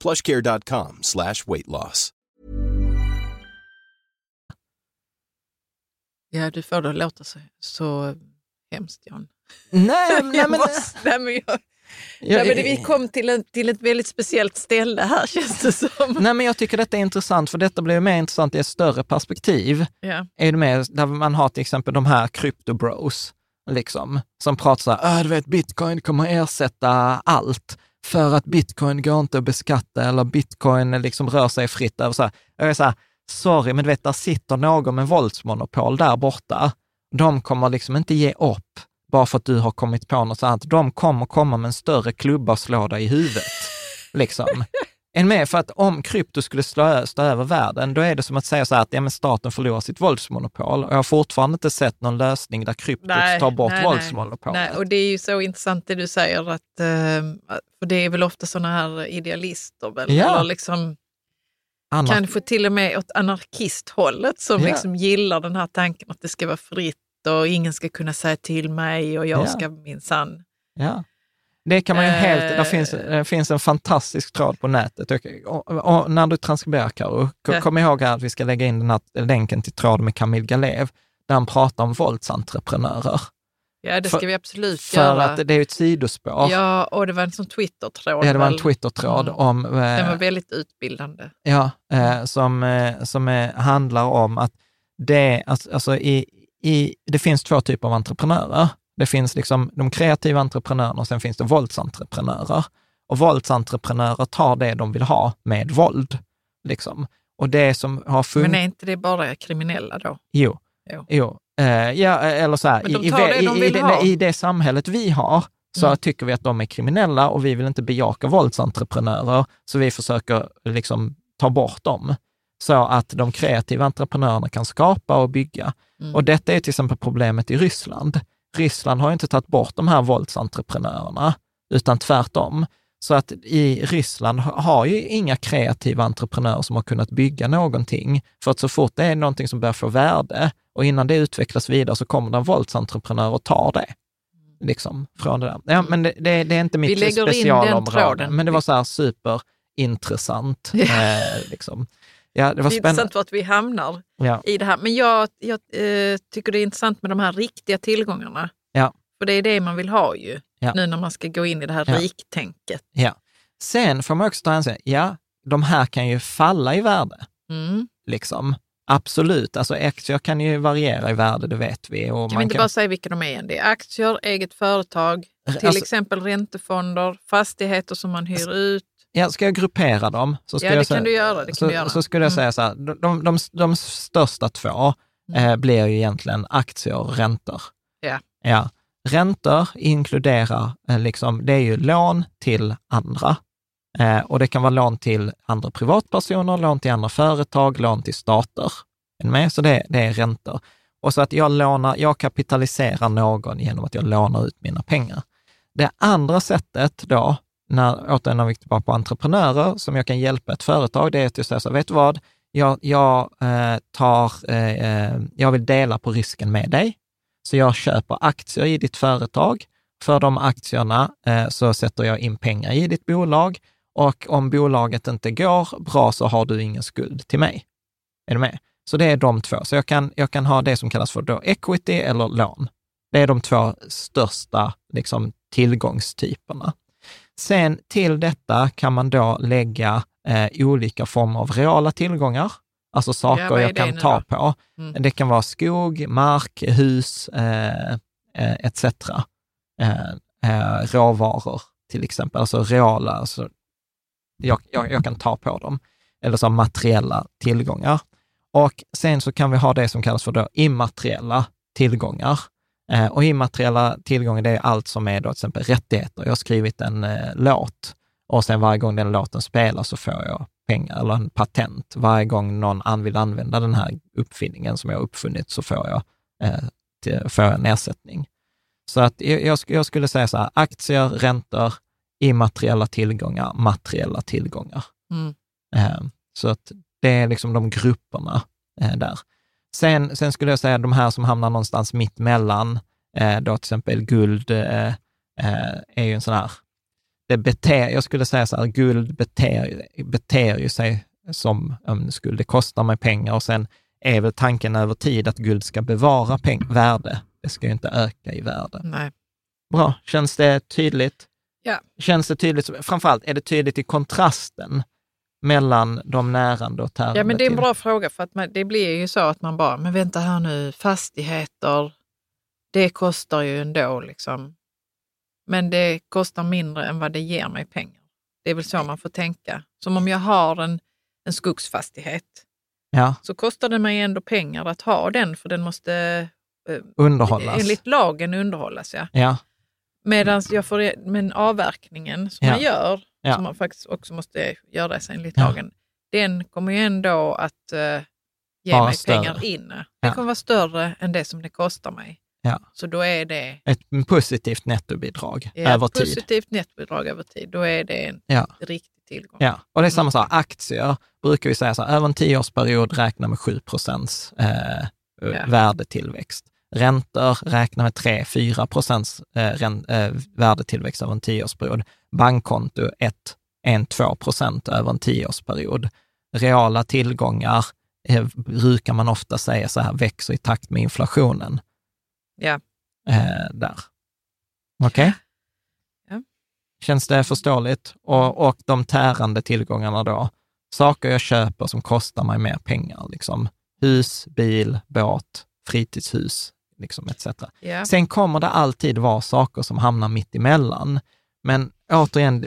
S3: Plushcare.com slash weight loss.
S2: Ja, du får det att låta så, så hemskt, John.
S1: Nej, (laughs) nej, men...
S2: nej, men jag, Ja, men vi kom till, en, till ett väldigt speciellt ställe här (laughs) känns det som.
S1: Nej, men jag tycker detta är intressant, för detta blir mer intressant i ett större perspektiv.
S2: Ja.
S1: Är du med? Där man har till exempel de här crypto bros, liksom, som pratar så här, du vet, bitcoin kommer ersätta allt för att bitcoin går inte att beskatta eller bitcoin liksom rör sig fritt över så här. Jag är så här, sorry, men du vet, där sitter någon med våldsmonopol där borta. De kommer liksom inte ge upp bara för att du har kommit på något annat. De kommer komma med en större klubba och slå dig i huvudet. liksom. En med, för att om krypto skulle slå, stå över världen, då är det som att säga så här att ja, men staten förlorar sitt våldsmonopol. Och jag har fortfarande inte sett någon lösning där krypto nej, tar bort nej, våldsmonopolet.
S2: Nej. och det är ju så intressant det du säger, att, eh, för det är väl ofta sådana här idealister, väl? Ja. eller liksom, Anar kanske till och med åt anarkisthållet som ja. liksom gillar den här tanken att det ska vara fritt och ingen ska kunna säga till mig och jag ja. ska minsann...
S1: Ja. Det kan man ju helt, det eh. finns, det finns en fantastisk tråd på nätet. Och, och, och när du transkriberar, Karo, ja. kom ihåg att vi ska lägga in den här länken till tråden med Camille Galev, där han pratar om våldsentreprenörer.
S2: Ja, det ska för, vi absolut
S1: för
S2: göra.
S1: För att det är ett sidospår.
S2: Ja, och det var en sån Twitter-tråd.
S1: Ja, det var en Twitter-tråd mm. om...
S2: Eh, den var väldigt utbildande.
S1: Ja, eh, som, eh, som eh, handlar om att det, alltså, alltså i, i, det finns två typer av entreprenörer. Det finns liksom de kreativa entreprenörerna och sen finns det våldsentreprenörer. Och våldsentreprenörer tar det de vill ha med våld. Liksom. Och det som har.
S2: Men är inte det bara kriminella då?
S1: Jo. Jo. jo. Eh, ja, eller så här, i, de i, det, i, det samhället vi har så mm. tycker vi att de är kriminella och vi vill inte bejaka våldsentreprenörer, så vi försöker liksom ta bort dem så att de kreativa entreprenörerna kan skapa och bygga. Mm. Och detta är till exempel problemet i Ryssland. Ryssland har inte tagit bort de här våldsentreprenörerna, utan tvärtom. Så att i Ryssland har ju inga kreativa entreprenörer som har kunnat bygga någonting. För att så fort det är någonting som börjar få värde och innan det utvecklas vidare så kommer det en våldsentreprenör och tar det. Liksom, från det där. Ja, men det, det, det är inte mitt specialområde, men det var så här superintressant. eh, liksom.
S2: Ja, det var det är intressant vart vi hamnar ja. i det här. Men jag, jag eh, tycker det är intressant med de här riktiga tillgångarna.
S1: Ja.
S2: För det är det man vill ha ju, ja. nu när man ska gå in i det här ja. riktänket.
S1: Ja. Sen får man också ta hänsyn, ja, de här kan ju falla i värde.
S2: Mm.
S1: Liksom. Absolut, alltså aktier kan ju variera i värde, det vet vi. Och
S2: kan vi inte kan... bara säga vilka de är? Det är aktier, eget företag, till alltså... exempel räntefonder, fastigheter som man hyr ut,
S1: Ja, ska jag gruppera dem?
S2: Så ska ja, det jag säga, kan du göra. Det kan
S1: så,
S2: du göra.
S1: så skulle jag mm. säga så här, de, de, de, de största två mm. eh, blir ju egentligen aktier och räntor.
S2: Ja.
S1: ja. Räntor inkluderar, eh, liksom, det är ju lån till andra. Eh, och det kan vara lån till andra privatpersoner, lån till andra företag, lån till stater. Är med? Så det, det är räntor. Och så att jag lånar, jag kapitaliserar någon genom att jag lånar ut mina pengar. Det andra sättet då, när, återigen när vi är tillbaka på entreprenörer, som jag kan hjälpa ett företag, det är att jag säger så vet du vad, jag, jag eh, tar, eh, eh, jag vill dela på risken med dig. Så jag köper aktier i ditt företag. För de aktierna eh, så sätter jag in pengar i ditt bolag och om bolaget inte går bra så har du ingen skuld till mig. Är du med? Så det är de två. Så jag kan, jag kan ha det som kallas för då equity eller lån. Det är de två största liksom, tillgångstyperna. Sen till detta kan man då lägga eh, olika former av reala tillgångar, alltså saker ja, jag kan ta då? på. Mm. Det kan vara skog, mark, hus eh, eh, etc. Eh, eh, råvaror till exempel, alltså reala, alltså jag, jag, jag, kan ta på dem, eller så materiella tillgångar. Och sen så kan vi ha det som kallas för då immateriella tillgångar. Eh, och immateriella tillgångar, det är allt som är då till exempel rättigheter. Jag har skrivit en eh, låt och sen varje gång den låten spelas så får jag pengar eller en patent. Varje gång någon vill använda den här uppfinningen som jag har uppfunnit så får jag, eh, till, får jag en ersättning. Så att jag, jag skulle säga så här, aktier, räntor, immateriella tillgångar, materiella tillgångar. Mm. Eh, så att det är liksom de grupperna eh, där. Sen, sen skulle jag säga de här som hamnar någonstans mitt mellan, eh, då till exempel guld är ju en sån här, det beter, jag skulle säga så här, guld beter, beter ju sig som en skuld. Det kostar mig pengar och sen är väl tanken över tid att guld ska bevara peng, värde. Det ska ju inte öka i värde.
S2: Nej.
S1: Bra, känns det tydligt?
S2: Ja.
S1: Känns det tydligt, framförallt är det tydligt i kontrasten mellan de närande och tärande?
S2: Ja, men det är en bra fråga för att man, det blir ju så att man bara, men vänta här nu, fastigheter, det kostar ju ändå liksom. Men det kostar mindre än vad det ger mig pengar. Det är väl så man får tänka. Som om jag har en, en skogsfastighet
S1: ja.
S2: så kostar det mig ändå pengar att ha den för den måste
S1: eh, underhållas.
S2: enligt lagen underhållas. Ja.
S1: ja.
S2: Medan jag får, men avverkningen som ja. man gör, ja. som man faktiskt också måste göra enligt ja. lagen, den kommer ju ändå att uh, ge Bara mig större. pengar in. Det kommer vara större än det som det kostar mig.
S1: Ja.
S2: Så då är det...
S1: Ett positivt nettobidrag ja, över tid.
S2: positivt nettobidrag över tid. Då är det en ja. riktig tillgång.
S1: Ja, och det är samma sak. Aktier brukar vi säga så här, över en tioårsperiod räkna med 7 procents eh, ja. värdetillväxt. Räntor räknar med 3-4 procents eh, eh, värdetillväxt över en tioårsperiod. Bankkonto 1-2 procent över en tioårsperiod. Reala tillgångar eh, brukar man ofta säga så här, växer i takt med inflationen.
S2: Ja.
S1: Eh, där. Okej? Okay?
S2: Ja.
S1: Känns det förståeligt? Och, och de tärande tillgångarna då? Saker jag köper som kostar mig mer pengar, liksom hus, bil, båt, fritidshus, liksom etc.
S2: Yeah.
S1: Sen kommer det alltid vara saker som hamnar mitt emellan. Men återigen,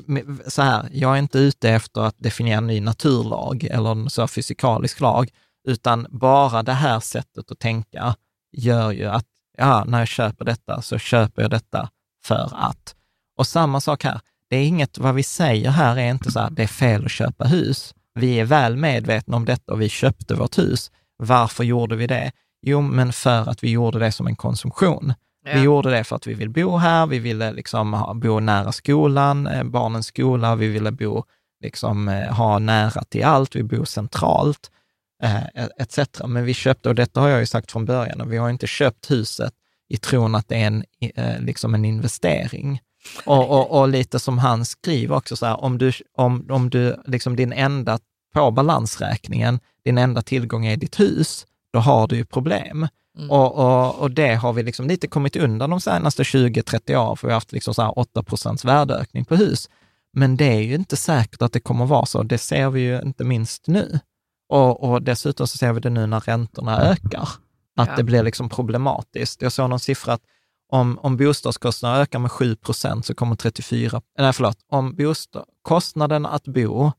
S1: så här, jag är inte ute efter att definiera en ny naturlag eller en så fysikalisk lag, utan bara det här sättet att tänka gör ju att ja, när jag köper detta så köper jag detta för att. Och samma sak här, det är inget, vad vi säger här är inte så här, det är fel att köpa hus. Vi är väl medvetna om detta och vi köpte vårt hus. Varför gjorde vi det? Jo, men för att vi gjorde det som en konsumtion. Ja. Vi gjorde det för att vi vill bo här, vi ville liksom bo nära skolan, eh, barnens skola, vi ville bo, liksom, eh, ha nära till allt, vi bor centralt, eh, etc. Men vi köpte, och detta har jag ju sagt från början, och vi har inte köpt huset i tron att det är en, liksom en investering. Och, och, och, lite som han skriver också, så här, om du, om, om du, liksom din enda, på balansräkningen, din enda tillgång är ditt hus, då har du ju problem. Mm. Och, och, och, det har vi liksom lite kommit undan de senaste 20-30 åren, för vi har haft liksom så här 8 procents värdeökning på hus. Men det är ju inte säkert att det kommer vara så. Det ser vi ju inte minst nu. Och, och dessutom så ser vi det nu när räntorna ökar, att ja. det blir liksom problematiskt. Jag såg någon siffra att om, om bostadskostnaderna ökar med 7 procent så kommer 34, nej förlåt, om bostad, kostnaden att bo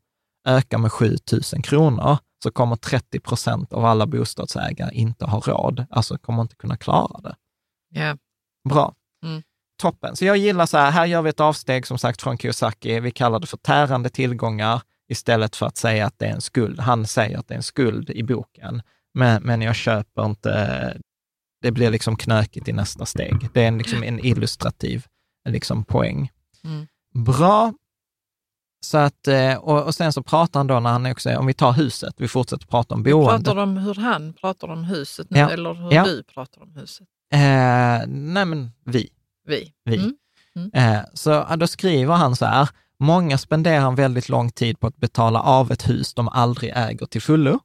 S1: ökar med 7 000 kronor, så kommer 30 procent av alla bostadsägare inte ha råd, alltså kommer inte kunna klara det.
S2: Yeah.
S1: Bra.
S2: Mm.
S1: Toppen. Så jag gillar så här, här gör vi ett avsteg som sagt från Kiyosaki. Vi kallar det för tärande tillgångar istället för att säga att det är en skuld. Han säger att det är en skuld i boken, men, men jag köper inte, det blir liksom knökigt i nästa steg. Det är en, liksom en illustrativ liksom, poäng.
S2: Mm.
S1: Bra. Så att, eh, och, och sen så pratar han då när han också, om vi tar huset, vi fortsätter prata om boende.
S2: Pratar om hur han pratar om huset nu,
S1: ja.
S2: eller hur
S1: ja.
S2: du pratar om huset?
S1: Eh, nej men vi.
S2: Vi.
S1: vi.
S2: Mm. Mm.
S1: Eh, så då skriver han så här, många spenderar en väldigt lång tid på att betala av ett hus de aldrig äger till fullo.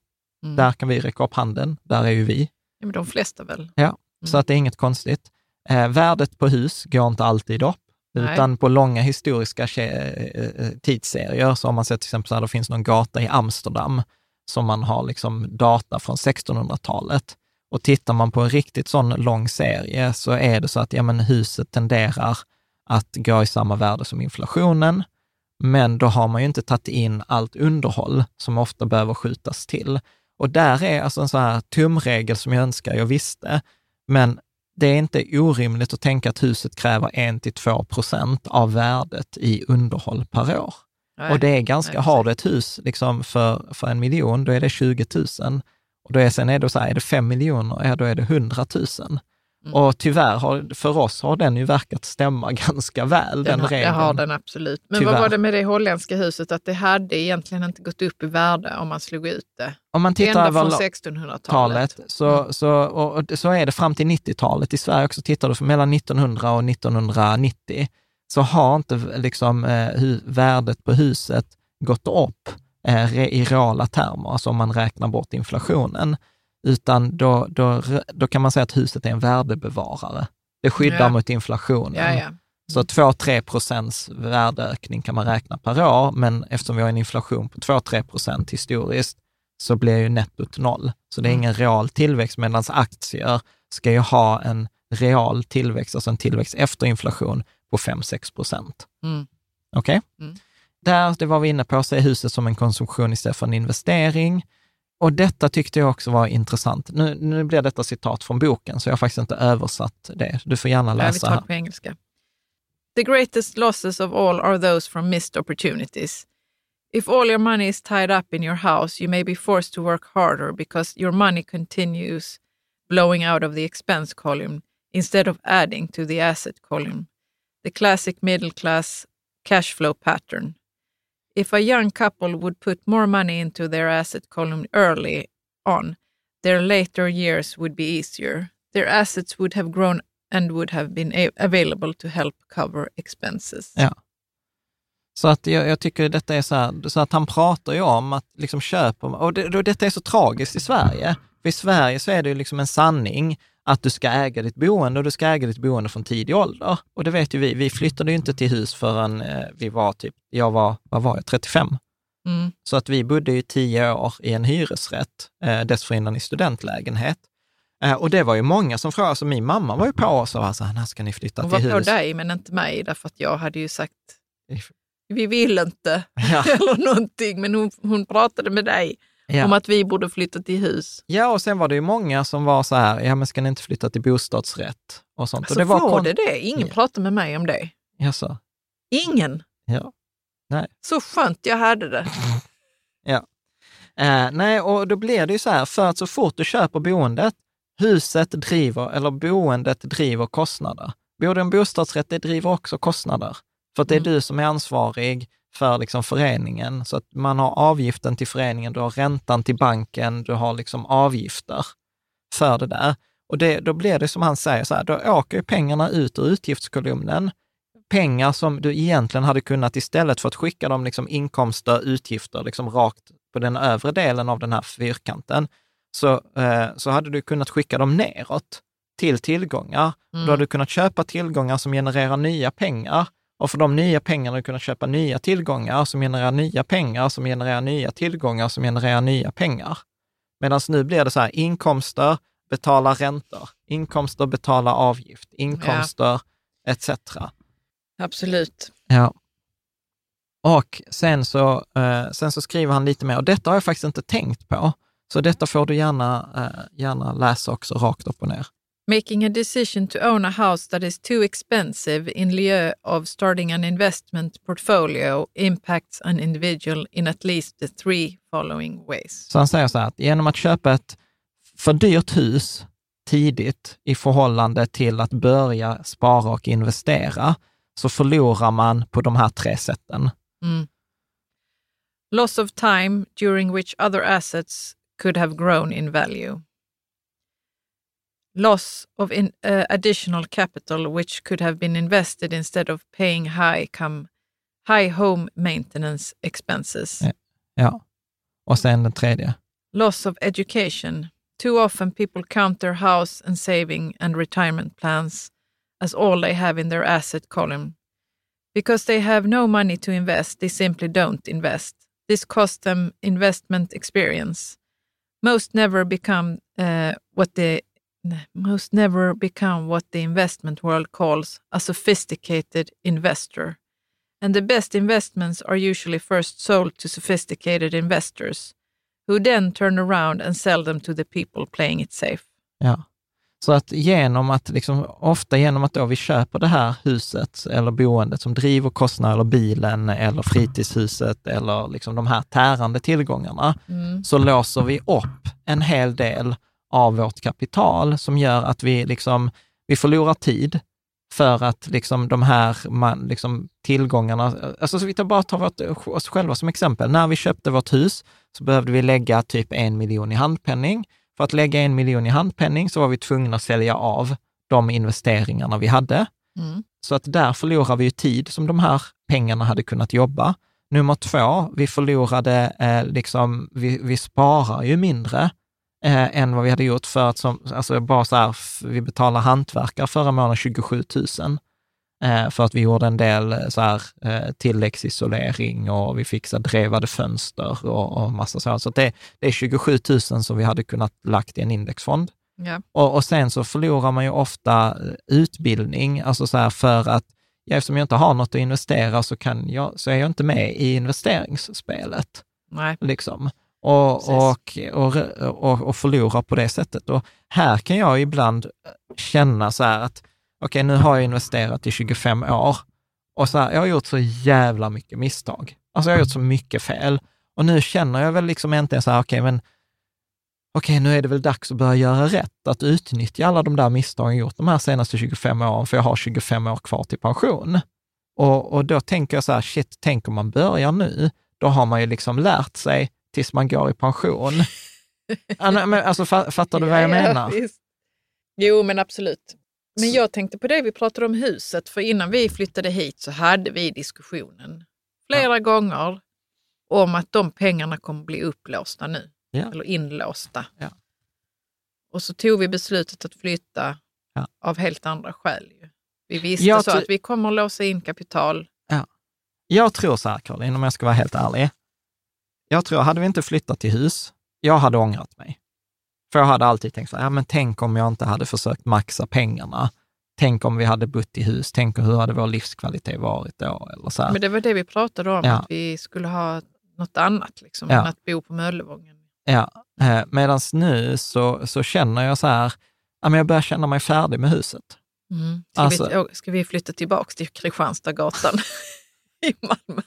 S1: Mm. Där kan vi räcka upp handen, där är ju vi.
S2: Ja, men de flesta väl?
S1: Ja, mm. så att det är inget konstigt. Eh, värdet på hus går inte alltid upp.
S2: Nej.
S1: Utan på långa historiska eh, eh, tidsserier, så om man sett till exempel att det finns någon gata i Amsterdam som man har liksom data från 1600-talet. Och tittar man på en riktigt sån lång serie så är det så att ja, men huset tenderar att gå i samma värde som inflationen. Men då har man ju inte tagit in allt underhåll som ofta behöver skjutas till. Och där är alltså en sån här tumregel som jag önskar jag visste. Men det är inte orimligt att tänka att huset kräver 1-2 procent av värdet i underhåll per år. Nej, och det är ganska, nej, har du ett hus liksom för, för en miljon, då är det 20 000. Och då är, sen är det så här, är det 5 miljoner, ja då är det 100 000. Mm. Och tyvärr, har, för oss har den ju verkat stämma (laughs) ganska väl, den, den regeln.
S2: Det har den absolut. Men tyvärr. vad var det med det holländska huset, att det hade egentligen inte gått upp i värde om man slog ut det?
S1: Om man tittar
S2: Ända från 1600-talet.
S1: Så, mm. så, och, så är det fram till 90-talet. I Sverige också, tittar du mellan 1900 och 1990, så har inte liksom, eh, värdet på huset gått upp eh, i reala termer, alltså om man räknar bort inflationen utan då, då, då kan man säga att huset är en värdebevarare. Det skyddar ja. mot inflationen.
S2: Ja, ja.
S1: Så 2-3 procents värdeökning kan man räkna per år, men eftersom vi har en inflation på 2-3 procent historiskt, så blir ju nettot noll. Så det är mm. ingen real tillväxt, medan aktier ska ju ha en real tillväxt, alltså en tillväxt efter inflation på 5-6 procent. Mm. Okej? Okay? Mm. Där, det var vi inne på, se huset som en konsumtion istället för en investering. Och detta tyckte jag också var intressant. Nu, nu blir detta citat från boken, så jag har faktiskt inte översatt det. Du får gärna läsa.
S2: Ja, vi tar på engelska. The greatest losses of all are those from missed opportunities. If all your money is tied up in your house, you may be forced to work harder because your money continues blowing out of the expense column instead of adding to the asset column. The classic middle class cash flow pattern if a young couple would put more money into their asset column early on, their later years would be easier. Their assets would have grown and would have been available to help cover expenses.
S1: Ja. Så att jag, jag tycker detta är så här, så att han pratar ju om att liksom köpa, och det, och detta är så tragiskt i Sverige. För i Sverige så är det ju liksom en sanning att du ska äga ditt boende och du ska äga ditt boende från tidig ålder. Och det vet ju vi, vi flyttade ju inte till hus förrän eh, vi var typ, jag var, vad var jag, 35? Mm. Så att vi bodde ju tio år i en hyresrätt, eh, dessförinnan i studentlägenhet. Eh, och det var ju många som frågade, så min mamma var ju på oss och var så när ska ni flytta till hus? Hon
S2: var på dig, men inte mig, därför att jag hade ju sagt, vi vill inte, ja. (laughs) eller någonting, men hon, hon pratade med dig. Ja. Om att vi borde flytta till hus.
S1: Ja, och sen var det ju många som var så här, ja men ska ni inte flytta till bostadsrätt och sånt.
S2: Alltså, och det var, var det det? Ingen ja. pratade med mig om det.
S1: Jaså?
S2: Ingen?
S1: Ja. Nej.
S2: Så skönt jag hade det. (laughs)
S1: ja. Eh, nej, och då blir det ju så här, för att så fort du köper boendet, huset driver, eller boendet driver kostnader. Bor du i en bostadsrätt, det driver också kostnader. För att det är mm. du som är ansvarig för liksom föreningen. Så att man har avgiften till föreningen, du har räntan till banken, du har liksom avgifter för det där. Och det, då blir det som han säger, så här, då åker pengarna ut ur utgiftskolumnen. Pengar som du egentligen hade kunnat, istället för att skicka dem liksom inkomster, utgifter, liksom rakt på den övre delen av den här fyrkanten, så, eh, så hade du kunnat skicka dem neråt till tillgångar. Mm. Då hade du kunnat köpa tillgångar som genererar nya pengar och för de nya pengarna kunna köpa nya tillgångar som genererar nya pengar, som genererar nya tillgångar, som genererar nya pengar. Medan nu blir det så här, inkomster, betala räntor, inkomster, betala avgift, inkomster, ja. etc.
S2: Absolut.
S1: Ja. Och sen så, eh, sen så skriver han lite mer, och detta har jag faktiskt inte tänkt på, så detta får du gärna, eh, gärna läsa också rakt upp och ner.
S2: Making a decision to own a house that is too expensive in lieu of starting an investment portfolio impacts an individual in at least the three following ways.
S1: Så han säger så här att genom att köpa ett för dyrt hus tidigt i förhållande till att börja spara och investera, så förlorar man på de här tre sätten. Mm.
S2: Loss of time during which other assets could have grown in value loss of in, uh, additional capital which could have been invested instead of paying high, come, high home maintenance expenses.
S1: Ja. Och sen den tredje.
S2: Loss of education. Too often people count their house and saving and retirement plans as all they have in their asset column. Because they have no money to invest, they simply don't invest. This costs them investment experience. Most never become uh, what they most never become what the investment world calls a sophisticated investor. And the best investments are usually first sold to sophisticated investors. who then turn around and sell them to the people playing it safe.
S1: Ja. Så att genom att, liksom, ofta genom att då vi köper det här huset eller boendet som driver kostnader, eller bilen eller fritidshuset eller liksom de här tärande tillgångarna, mm. så låser vi upp en hel del av vårt kapital som gör att vi, liksom, vi förlorar tid för att liksom de här man, liksom, tillgångarna, alltså så vi tar bara tar vårt, oss själva som exempel. När vi köpte vårt hus så behövde vi lägga typ en miljon i handpenning. För att lägga en miljon i handpenning så var vi tvungna att sälja av de investeringarna vi hade. Mm. Så att där förlorar vi ju tid som de här pengarna hade kunnat jobba. Nummer två, vi förlorade, eh, liksom, vi, vi sparar ju mindre eh, än vad vi hade gjort för att, som, alltså bara så här, vi betalar hantverkare förra månaden 27 000 eh, för att vi gjorde en del så här, eh, tilläggsisolering och vi fixade drevade fönster och, och massa sånt. Så det, det är 27 000 som vi hade kunnat lagt i en indexfond.
S2: Ja.
S1: Och, och sen så förlorar man ju ofta eh, utbildning, alltså så här för att ja, eftersom jag inte har något att investera så, kan jag, så är jag inte med i investeringsspelet.
S2: Nej.
S1: Liksom och, och, och, och, och förlora på det sättet. Och här kan jag ibland känna så här att, okej, okay, nu har jag investerat i 25 år och så här, jag har gjort så jävla mycket misstag. Alltså jag har gjort så mycket fel. Och nu känner jag väl liksom äntligen så här, okej, okay, men okej, nu är det väl dags att börja göra rätt, att utnyttja alla de där misstagen jag gjort de här senaste 25 åren, för jag har 25 år kvar till pension. Och, och då tänker jag så här, shit, tänk om man börjar nu, då har man ju liksom lärt sig tills man går i pension. (laughs) alltså, fattar du vad jag menar? Ja,
S2: jo, men absolut. Men jag tänkte på det vi pratade om huset, för innan vi flyttade hit så hade vi diskussionen flera ja. gånger om att de pengarna kommer bli upplåsta nu, ja. eller inlåsta.
S1: Ja.
S2: Och så tog vi beslutet att flytta av helt andra skäl. Vi visste jag så att vi kommer låsa in kapital.
S1: Jag tror så här, Caroline, om jag ska vara helt ärlig. Jag tror, hade vi inte flyttat till hus, jag hade ångrat mig. För jag hade alltid tänkt så här, ja men tänk om jag inte hade försökt maxa pengarna. Tänk om vi hade bott i hus, tänk hur hade vår livskvalitet varit då? Eller så här.
S2: Men det var det vi pratade om, ja. att vi skulle ha något annat liksom, ja. än att bo på Möllevången.
S1: Ja, eh, medan nu så, så känner jag så här, jag börjar känna mig färdig med huset.
S2: Mm. Ska, alltså, vi, ska vi flytta tillbaka till Kristianstadsgatan (laughs) i Malmö?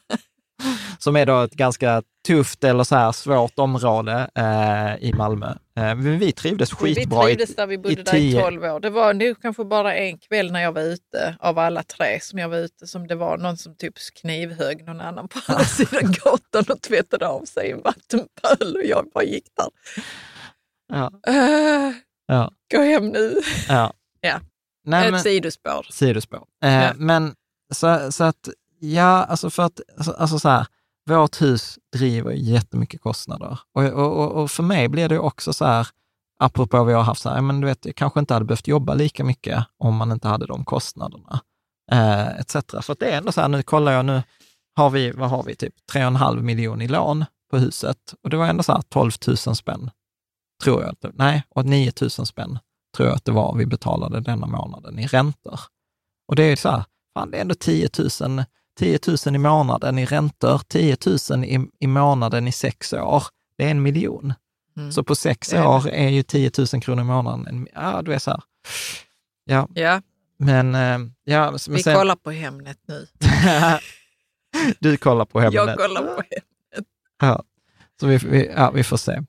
S1: Som är då ett ganska tufft eller så här svårt område eh, i Malmö. Eh, vi trivdes skitbra.
S2: Vi trivdes där vi bodde där i 12 år. Det var nog kanske bara en kväll när jag var ute, av alla tre som jag var ute, som det var någon som typ knivhög någon annan på andra (laughs) sidan gatan och tvättade av sig i en vattenpöl och jag bara gick där.
S1: Ja. Uh, ja.
S2: Gå hem nu.
S1: Ja. (laughs)
S2: ja. Nej, Ett men, sidospår.
S1: Sidospår. Eh, ja. Men så, så att Ja, alltså för att, alltså, alltså så här, vårt hus driver jättemycket kostnader. Och, och, och för mig blir det också så här, apropå vad jag har haft, så här, men du vet, jag kanske inte hade behövt jobba lika mycket om man inte hade de kostnaderna. Eh, etc. För att det är ändå så här, nu kollar jag, nu har vi, vad har vi, typ 3,5 miljoner i lån på huset. Och det var ändå så här 12 000 spänn, tror jag. Nej, och 9 000 spänn tror jag att det var vi betalade denna månaden i räntor. Och det är ju så här, fan det är ändå 10 000 10 000 i månaden i räntor, 10 000 i, i månaden i sex år, det är en miljon. Mm. Så på sex är år är ju 10 000 kronor i månaden, en, ja du är så här. Ja.
S2: ja.
S1: Men, äh, ja. Men
S2: Vi sen, kollar på Hemnet nu. (laughs)
S1: du kollar på Hemnet.
S2: Jag kollar på Hemnet.
S1: Ja, så vi, vi, ja, vi får se. Mm.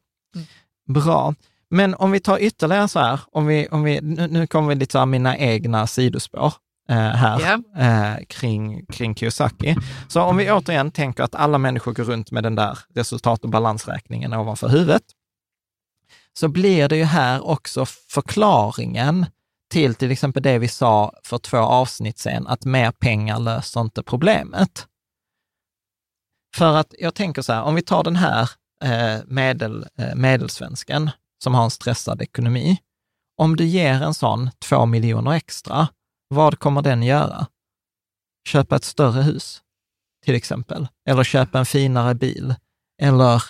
S1: Bra. Men om vi tar ytterligare så här, om vi, om vi, nu, nu kommer vi lite så här mina egna sidospår eh, här yeah. eh, kring, kring Kiyosaki. Så om vi återigen tänker att alla människor går runt med den där resultat och balansräkningen ovanför huvudet, så blir det ju här också förklaringen till till exempel det vi sa för två avsnitt sen, att mer pengar löser inte problemet. För att jag tänker så här, om vi tar den här eh, medel, eh, medelsvensken som har en stressad ekonomi. Om du ger en sån två miljoner extra, vad kommer den göra? Köpa ett större hus, till exempel. Eller köpa en finare bil. Eller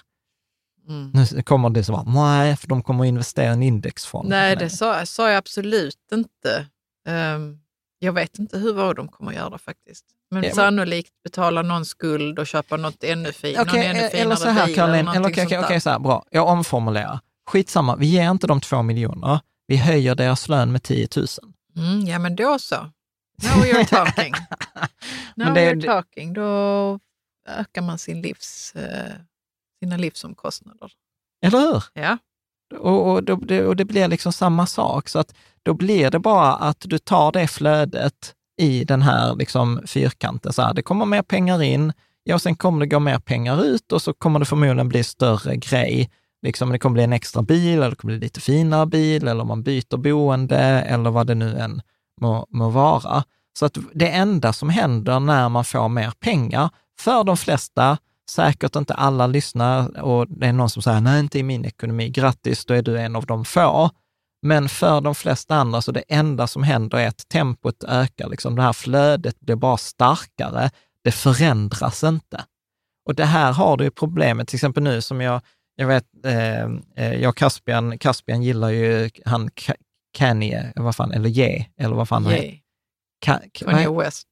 S1: Mm. Nu kommer det så nej, för de kommer att investera i en indexfond.
S2: Nej, det sa, sa jag absolut inte. Um, jag vet inte hur vad de kommer att göra faktiskt. Men ja, sannolikt betala någon skuld och köpa något ännu, fin,
S1: okay,
S2: ännu
S1: finare eller så här, bil. Caroline, eller okej, okay, okay, så här, bra. Jag omformulerar. Skitsamma, vi ger inte de två miljoner. Vi höjer deras lön med 10 000.
S2: Mm, ja, men då så. Now you're talking. (laughs) Now det, you're talking. Då ökar man sin livs, eh, sina livsomkostnader.
S1: Eller hur?
S2: Ja.
S1: Och, och, det, och det blir liksom samma sak. Så att då blir det bara att du tar det flödet i den här liksom fyrkanten. Så här, det kommer mer pengar in, ja, sen kommer det gå mer pengar ut och så kommer det förmodligen bli större grej. Liksom, det kommer bli en extra bil, eller det kommer bli lite finare bil, eller man byter boende, eller vad det nu än må, må vara. Så att det enda som händer när man får mer pengar, för de flesta, säkert inte alla lyssnar och det är någon som säger, nej, inte i min ekonomi, grattis, då är du en av de få. Men för de flesta andra, så det enda som händer är att tempot ökar, liksom det här flödet blir bara starkare, det förändras inte. Och det här har du ju problemet, till exempel nu som jag, jag vet, eh, eh jag och Caspian, Caspian gillar ju han Kanye, vad fan, eller Ye, eller vad fan
S2: Ye. Ka, Kanye West.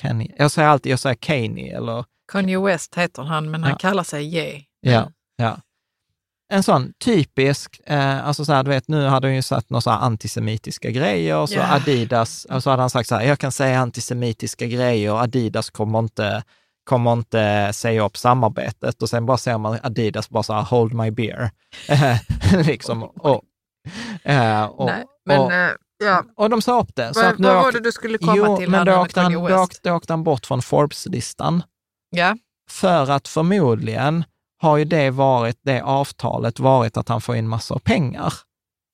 S1: Kanye. Jag säger alltid, jag säger Kanye eller...
S2: Kanye West heter han, men han ja. kallar sig Ye.
S1: Ja, ja en sån typisk, eh, alltså så här, du vet, nu hade han ju satt några antisemitiska grejer, och så yeah. Adidas, och så hade han sagt så här, jag kan säga antisemitiska grejer, Adidas kommer inte, kommer inte säga upp samarbetet. Och sen bara ser man Adidas bara så här, hold my beer. (laughs) liksom, och,
S2: eh, och, Nej, men, och, eh, ja.
S1: och de sa upp det.
S2: Vad, vad var det du skulle komma
S1: jo,
S2: till?
S1: Men då åkte, han, då, åkte, då åkte han bort från Forbes-listan.
S2: Ja.
S1: För att förmodligen har ju det varit, det avtalet varit att han får in massor av pengar.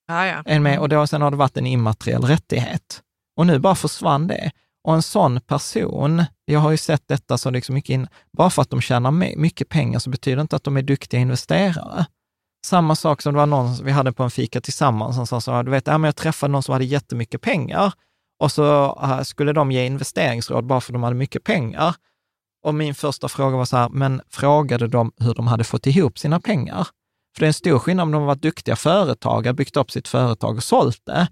S2: Ah, ja.
S1: med, mm. och då, sen har det varit en immateriell rättighet. Och nu bara försvann det. Och en sån person, jag har ju sett detta så liksom mycket in, bara för att de tjänar mycket pengar så betyder det inte att de är duktiga investerare. Samma sak som det var någon vi hade på en fika tillsammans som sa så, du vet, jag träffade någon som hade jättemycket pengar och så eh, skulle de ge investeringsråd bara för att de hade mycket pengar. Och min första fråga var så här, men frågade de hur de hade fått ihop sina pengar? För det är en stor skillnad om de var duktiga företagare, byggt upp sitt företag och sålt det.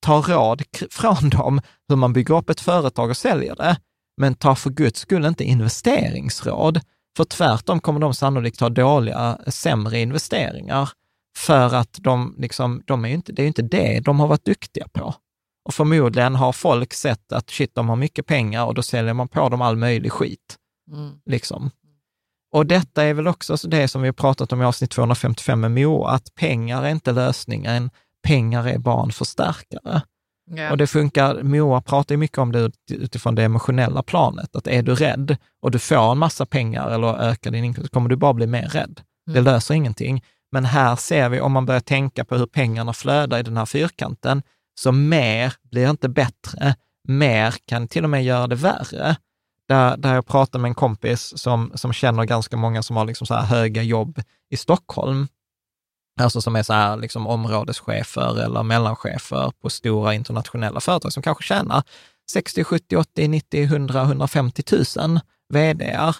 S1: Ta råd från (laughs) dem hur man bygger upp ett företag och säljer det. Men ta för guds skull inte investeringsråd. För tvärtom kommer de sannolikt ha dåliga, sämre investeringar. För att de, liksom, de är inte, det är inte det de har varit duktiga på. Och förmodligen har folk sett att shit, de har mycket pengar och då säljer man på dem all möjlig skit. Mm. Liksom. Och detta är väl också det som vi har pratat om i avsnitt 255 med Moa, att pengar är inte lösningen, pengar är bara en förstärkare. Yeah. Och det funkar, Moa pratar ju mycket om det utifrån det emotionella planet, att är du rädd och du får en massa pengar eller ökar din inkomst, kommer du bara bli mer rädd. Mm. Det löser ingenting. Men här ser vi, om man börjar tänka på hur pengarna flödar i den här fyrkanten, så mer blir inte bättre. Mer kan till och med göra det värre. Där, där jag pratade med en kompis som, som känner ganska många som har liksom så här höga jobb i Stockholm, alltså som är så här liksom områdeschefer eller mellanchefer på stora internationella företag som kanske tjänar 60, 70, 80, 90, 100, 150 000 vdar.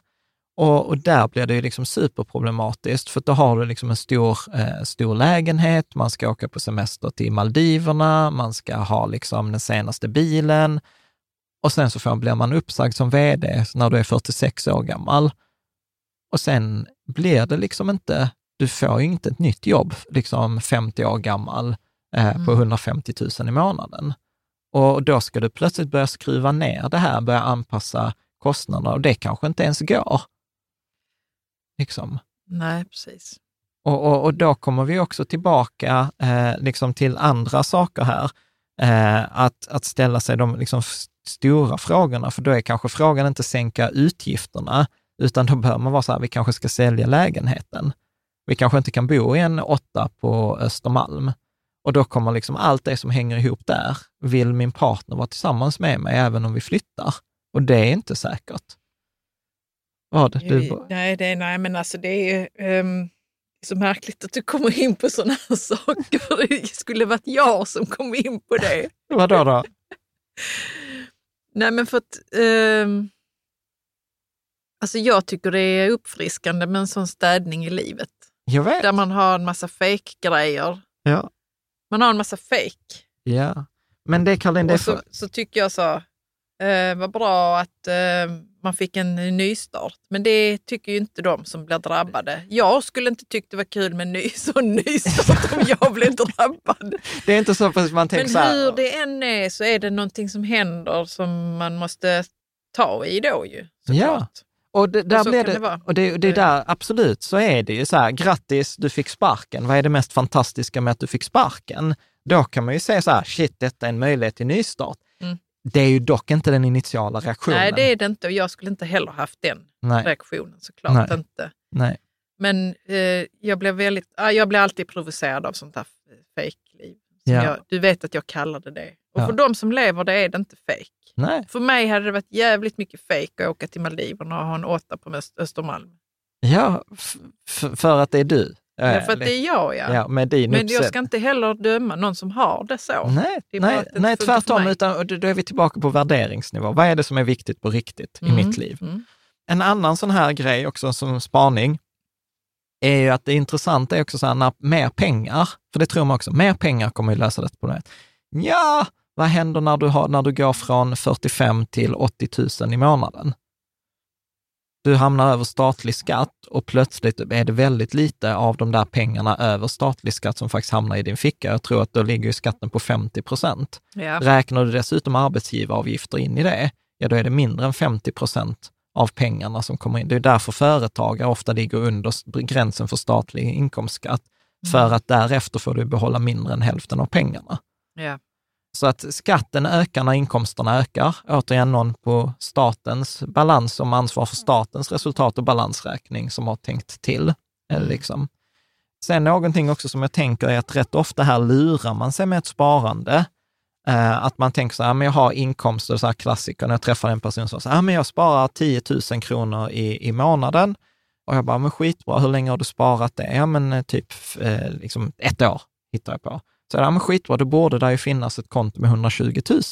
S1: Och, och, där blir det ju liksom superproblematiskt, för då har du liksom en stor, eh, stor lägenhet, man ska åka på semester till Maldiverna, man ska ha liksom den senaste bilen, och sen så får, blir man uppsagd som vd när du är 46 år gammal. Och sen blir det liksom inte, du får ju inte ett nytt jobb, liksom 50 år gammal, eh, mm. på 150 000 i månaden. Och då ska du plötsligt börja skruva ner det här, börja anpassa kostnaderna och det kanske inte ens går. Liksom.
S2: Nej, precis.
S1: Och, och, och, då kommer vi också tillbaka eh, liksom till andra saker här. Eh, att, att ställa sig de liksom, stora frågorna, för då är kanske frågan inte sänka utgifterna, utan då bör man vara så här, vi kanske ska sälja lägenheten. Vi kanske inte kan bo i en åtta på Östermalm. Och då kommer liksom allt det som hänger ihop där. Vill min partner vara tillsammans med mig även om vi flyttar? Och det är inte säkert. Vad? Du...
S2: Nej, det, nej, men alltså det är um, så märkligt att du kommer in på sådana här (laughs) saker. Det skulle varit jag som kom in på det. (laughs)
S1: Vadå då?
S2: Nej, men för att... Um, alltså jag tycker det är uppfriskande med en sån städning i livet.
S1: Jag vet.
S2: Där man har en massa fake-grejer.
S1: Ja.
S2: Man har en massa fake.
S1: Ja. Men det, Caroline, det
S2: så, så tycker jag så, eh, vad bra att eh, man fick en nystart. Men det tycker ju inte de som blir drabbade. Jag skulle inte tyckt det var kul med (laughs) en ny, sån nystart om jag blev drabbad.
S1: Det är inte så att man tänker
S2: Men
S1: så här.
S2: hur det än är så är det någonting som händer som man måste ta i då ju. Såklart.
S1: Ja. Och det, där
S2: Och
S1: blir det,
S2: det
S1: och det, det är där, absolut, så är det ju så här, grattis, du fick sparken. Vad är det mest fantastiska med att du fick sparken? Då kan man ju säga så här, shit, detta är en möjlighet till nystart.
S2: Mm.
S1: Det är ju dock inte den initiala reaktionen.
S2: Nej, det är det inte och jag skulle inte heller haft den
S1: Nej.
S2: reaktionen såklart
S1: Nej.
S2: inte.
S1: Nej.
S2: Men eh, jag blev väldigt, ah, jag blir alltid provocerad av sånt här fejkliv.
S1: Ja.
S2: jag- Du vet att jag kallade det. Och
S1: Ja.
S2: för de som lever det är det inte fejk.
S1: Nej.
S2: För mig hade det varit jävligt mycket fejk att åka till Maldiverna och ha en åtta på Öst- Östermalm.
S1: Ja, för att det är du.
S2: Ja, för att det är jag ja.
S1: ja, med din
S2: Men jag
S1: uppsätt-
S2: ska inte heller döma någon som har det så.
S1: Nej,
S2: Det
S1: nej, nej tvärtom, utan då är vi tillbaka på värderingsnivå. Vad är det som är viktigt på riktigt i
S2: Mm,
S1: mitt liv?
S2: mm.
S1: En annan sån här grej också som spaning är ju att det intressanta är också så här, när mer pengar, för det tror man också, mer pengar kommer ju lösa detta problemet. Ja, vad händer när du, har, när du går från 45 till 80 000 i månaden? Du hamnar över statlig skatt och plötsligt är det väldigt lite av de där pengarna över statlig skatt som faktiskt hamnar i din ficka. Jag tror att då ligger ju skatten på 50 procent.
S2: Ja.
S1: Räknar du dessutom arbetsgivaravgifter in i det, ja då är det mindre än 50 procent av pengarna som kommer in. Det är därför företagare ofta ligger under gränsen för statlig inkomstskatt, för att därefter får du behålla mindre än hälften av pengarna.
S2: Ja.
S1: Så att skatten ökar när inkomsterna ökar. Återigen någon på statens balans som ansvar för statens resultat och balansräkning som har tänkt till. eh, Liksom. Sen någonting också som jag tänker är att rätt ofta här lurar man sig med ett sparande. Eh, att man tänker så här, men jag har inkomster, så här klassiker, när jag träffar en person som säger, men jag sparar 10 000 kronor i, i månaden. Och jag bara, men skitbra, hur länge har du sparat det? Ja, men eh, typ eh, liksom ett år hittar jag på. Så ja, men skitbra, då borde det ju finnas ett konto med 120 000.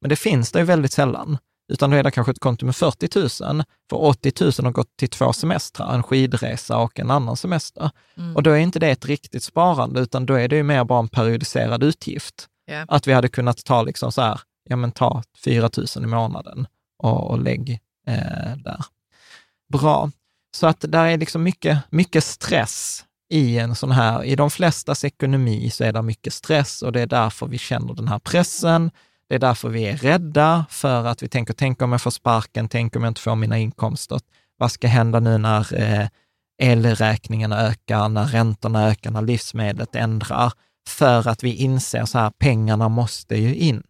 S1: Men det finns det ju väldigt sällan. Utan då är det kanske ett konto med 40 000, för 80 000 har gått till två semestrar, en skidresa och en annan semester. Och då är inte det ett riktigt sparande, utan då är det ju mer bara en periodiserad utgift.
S2: Ja.
S1: Att vi hade kunnat ta liksom så här, ja men ta 4 000 i månaden och, och lägg eh, där. Bra. Så att där är liksom mycket, mycket stress i en sån här, i de flestas ekonomi så är det mycket stress och det är därför vi känner den här pressen. Det är därför vi är rädda för att vi tänker, tänk om jag får sparken, tänk om jag inte får mina inkomster. Vad ska hända nu när eh, elräkningarna ökar, när räntorna ökar, när livsmedlet ändrar? För att vi inser så här, pengarna måste ju in.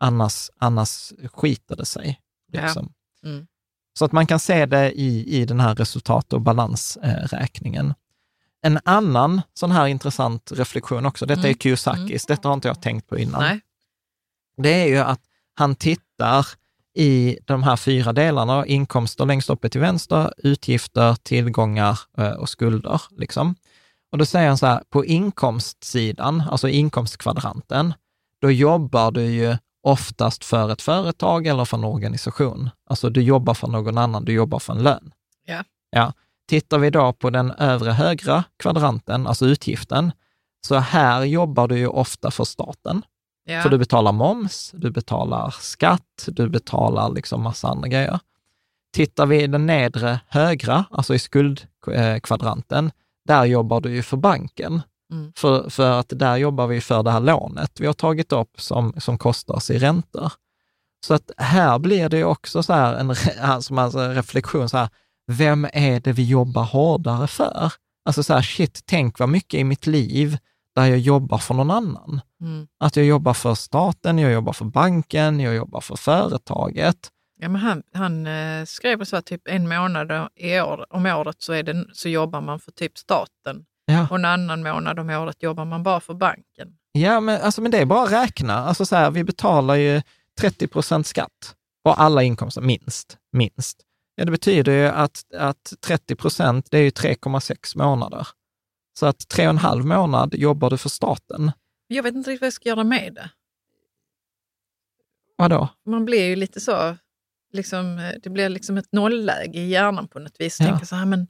S1: Annars, annars skiter det sig.
S2: Ja.
S1: Liksom.
S2: Mm.
S1: Så att man kan se det i, i den här resultat och balansräkningen. En annan sån här intressant reflektion också, detta är
S2: Mm.
S1: Kiyosakis, detta har inte jag tänkt på innan.
S2: Nej.
S1: Det är ju att han tittar i de här fyra delarna, inkomster längst uppe till vänster, utgifter, tillgångar eh, och skulder. Liksom. Och då säger han så här, på inkomstsidan, alltså inkomstkvadranten, då jobbar du ju oftast för ett företag eller för en organisation. Alltså du jobbar för någon annan, du jobbar för en lön.
S2: Ja.
S1: Ja. Tittar vi då på den övre högra kvadranten, alltså utgiften, så här jobbar du ju ofta för staten.
S2: Ja.
S1: För du betalar moms, du betalar skatt, du betalar liksom massa andra grejer. Tittar vi i den nedre högra, alltså i skuldkvadranten, där jobbar du ju för banken.
S2: Mm.
S1: För, för att där jobbar vi för det här lånet vi har tagit upp som, som kostar oss i räntor. Så att här blir det ju också så här en re- alltså, reflektion, så här, vem är det vi jobbar hårdare för? Alltså så här, shit, tänk vad mycket i mitt liv där jag jobbar för någon annan.
S2: Mm.
S1: Att jag jobbar för staten, jag jobbar för banken, jag jobbar för företaget.
S2: Ja, men han han eh, skrev så att typ en månad i år, om året så, är det, så jobbar man för typ staten
S1: Ja,
S2: och en annan månad om året jobbar man bara för banken.
S1: ja men, alltså, men det är bara att räkna. Alltså, så här, vi betalar ju 30 procent skatt på alla inkomster, minst. minst. Ja, det betyder ju att, att 30 procent, det är ju 3,6 månader. Så att tre och en halv månad jobbar du för staten.
S2: Jag vet inte riktigt vad jag ska göra med det.
S1: Vadå?
S2: Man blir ju lite så, liksom, eh, det blir liksom ett nollläge i hjärnan på något vis.
S1: Ja.
S2: Tänker så här, men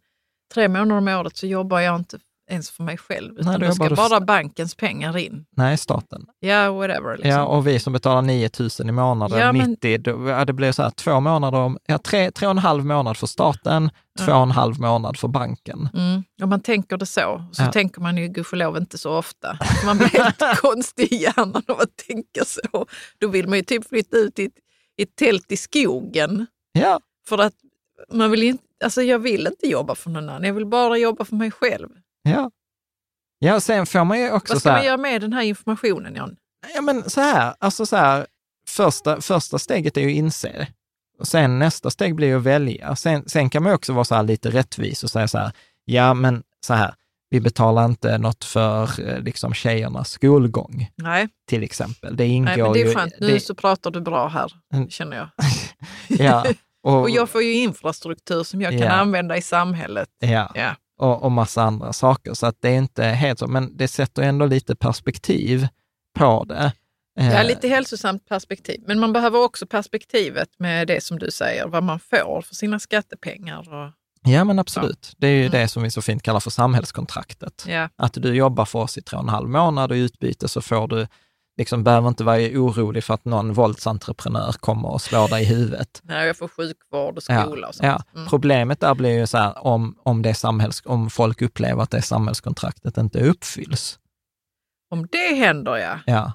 S2: tre månader om året så jobbar jag inte ens för mig själv, utan Nej, då ska bara bankens pengar in.
S1: Nej, staten.
S2: Ja, whatever.
S1: Liksom. Ja, och vi som betalar 9 000 i månaden, ja, 90, men... då, ja, det blir så här två månader, ja, tre, tre och en halv månad för staten, ja. två och en halv månad för banken.
S2: Mm. Om man tänker det så, så ja. tänker man ju gudskelov inte så ofta. Man blir helt (laughs) konstig i hjärnan av att tänka så. Då vill man ju typ flytta ut i ett, i ett tält i skogen.
S1: Ja.
S2: För att man vill inte, alltså jag vill inte jobba för någon annan, jag vill bara jobba för mig själv.
S1: Ja. Ja, sen får man ju också
S2: Vad ska man göra med den här informationen, John?
S1: Ja, men så här, alltså så här, första, första steget är ju att inse och sen nästa steg blir att välja. Sen, sen kan man också vara så lite rättvis och säga så här, ja men så här, vi betalar inte något för eh, liksom, tjejernas skolgång,
S2: Nej.
S1: till exempel. Det ingår
S2: Nej, men det är
S1: skönt.
S2: Nu det... så pratar du bra här, mm. känner jag. (laughs)
S1: ja,
S2: och, (laughs) och jag får ju infrastruktur som jag kan ja. använda i samhället.
S1: Ja. ja. Och, och massa andra saker, så att det är inte helt så, men det sätter ändå lite perspektiv på det.
S2: Ja, eh, lite hälsosamt perspektiv. Men man behöver också perspektivet med det som du säger, vad man får för sina skattepengar. Och...
S1: Ja, men absolut. Ja. Det är ju mm. det som vi så fint kallar för samhällskontraktet.
S2: Ja.
S1: Att du jobbar för oss i tre och en halv månad och i utbyte så får du liksom behöver inte vara orolig för att någon våldsentreprenör kommer och slår dig i huvudet.
S2: Nej, jag får sjukvård och skola
S1: ja,
S2: och sånt.
S1: Ja. Mm. Problemet där blir ju så här, om, om, det samhälls, om folk upplever att det samhällskontraktet inte uppfylls.
S2: Om det händer, ja.
S1: Ja,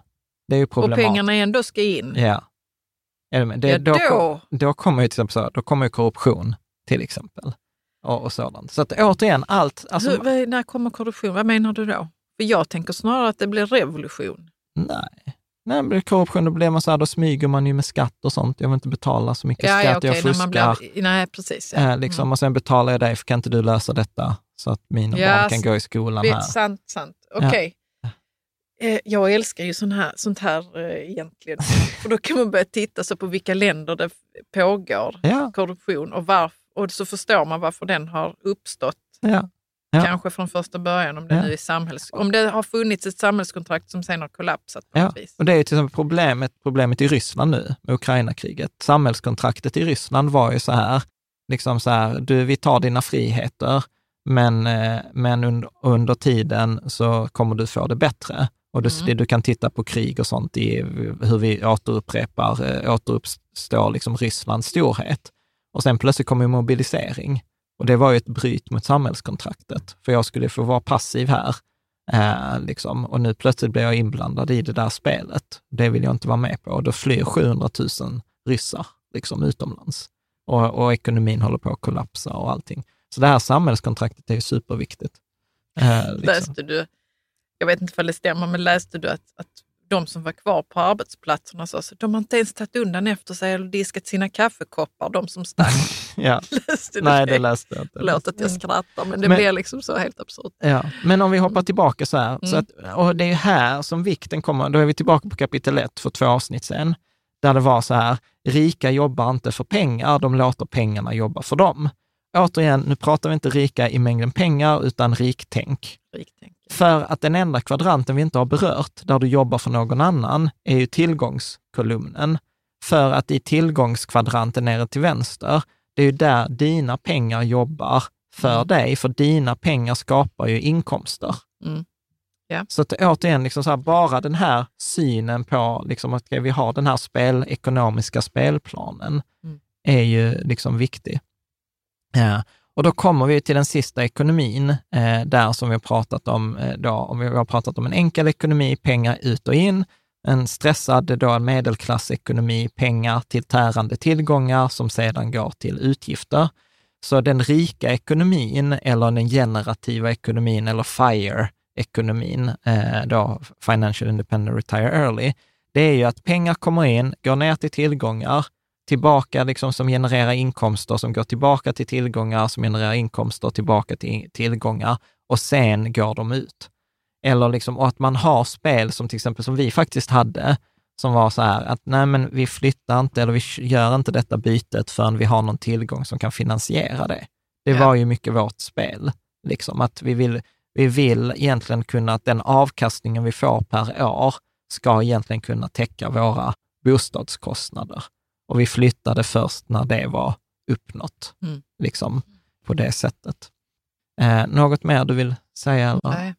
S1: det är ju problematiskt.
S2: Och pengarna ändå ska in.
S1: Ja. Det, ja, då, då, då kommer ju till exempel så, då kommer ju korruption till exempel. Och, och sådant. Så att återigen, allt...
S2: Alltså, Hur, när kommer korruption? Vad menar du då? För jag tänker snarare att det blir revolution.
S1: Nej. Nej, men korruption, då blir man så här, då smyger man ju med skatt och sånt. Jag vill inte betala så mycket
S2: ja,
S1: skatt,
S2: ja, okay,
S1: jag fuskar.
S2: Blir, nej, precis. Ja.
S1: Eh, liksom, mm. Och sen betalar jag dig, för kan inte du lösa detta så att mina ja, barn kan gå i skolan här?
S2: Sant, sant. Okej. Okay. Eh, jag älskar ju sån här, sånt här eh, egentligen. (laughs) För då kan man börja titta så på vilka länder det pågår korruption och, varf, och så förstår man varför den har uppstått.
S1: Ja.
S2: Ja. Kanske från första början, om det ja. nu är samhälls... Om det har funnits ett samhällskontrakt som sen har kollapsat på ja. något vis.
S1: Och det är till exempel problemet, problemet i Ryssland nu med Ukraina-kriget. Samhällskontraktet i Ryssland var ju så här, liksom så här, du, vi tar dina friheter, men, eh, men under, under tiden så kommer du få det bättre. Och du, mm. du kan titta på krig och sånt i hur vi återupprepar, eh, återuppstår liksom Rysslands storhet. Och sen plötsligt kommer mobilisering. Och det var ju ett bryt mot samhällskontraktet, för jag skulle få vara passiv här. Eh, liksom. Och nu plötsligt blir jag inblandad i det där spelet. Det vill jag inte vara med på. Och då flyr 700 000 ryssar liksom, utomlands. Och, och ekonomin håller på att kollapsa och allting. Så det här samhällskontraktet är ju superviktigt.
S2: Eh, liksom. Läste du, jag vet inte om det stämmer, men läste du att, att de som var kvar på arbetsplatserna sa att de har inte ens tagit undan efter sig eller diskat sina kaffekoppar, de som stack. (laughs)
S1: ja. (laughs)
S2: läste
S1: Nej, det? det läste jag inte.
S2: Förlåt att jag skrattar, men det men, blir liksom så helt absurt.
S1: Ja. Men om vi hoppar tillbaka så här, mm. så att, och det är här som vikten kommer, då är vi tillbaka på kapitel 1 för två avsnitt sedan, där det var så här, rika jobbar inte för pengar, de låter pengarna jobba för dem. Återigen, nu pratar vi inte rika i mängden pengar, utan riktänk.
S2: riktänk.
S1: För att den enda kvadranten vi inte har berört, där du jobbar för någon annan, är ju tillgångskolumnen. För att i tillgångskvadranten nere till vänster, det är ju där dina pengar jobbar för mm. dig, för dina pengar skapar ju inkomster.
S2: Mm. Yeah.
S1: Så att återigen, liksom så här, bara den här synen på liksom, att vi har den här spel, ekonomiska spelplanen mm. är ju liksom viktig. Eh, Och då kommer vi till den sista ekonomin, eh, där som vi har pratat om, eh, då, om vi har pratat om en enkel ekonomi, pengar ut och in, en stressad då en medelklassekonomi, pengar till tärande tillgångar som sedan går till utgifter. Så den rika ekonomin eller den generativa ekonomin eller FIRE-ekonomin, eh, då Financial Independent Retire Early, det är ju att pengar kommer in, går ner till tillgångar, tillbaka, liksom, som genererar inkomster, som går tillbaka till tillgångar, som genererar inkomster tillbaka till tillgångar och sen går de ut. Eller liksom, att man har spel som till exempel som vi faktiskt hade, som var så här att nej men vi flyttar inte eller vi gör inte detta bytet förrän vi har någon tillgång som kan finansiera det. Det ja. var ju mycket vårt spel, liksom att vi vill, vi vill egentligen kunna att den avkastningen vi får per år ska egentligen kunna täcka våra bostadskostnader. Och vi flyttade först när det var uppnått, mm. liksom på det sättet. Eh, något mer du vill säga? Eller?
S2: Nej.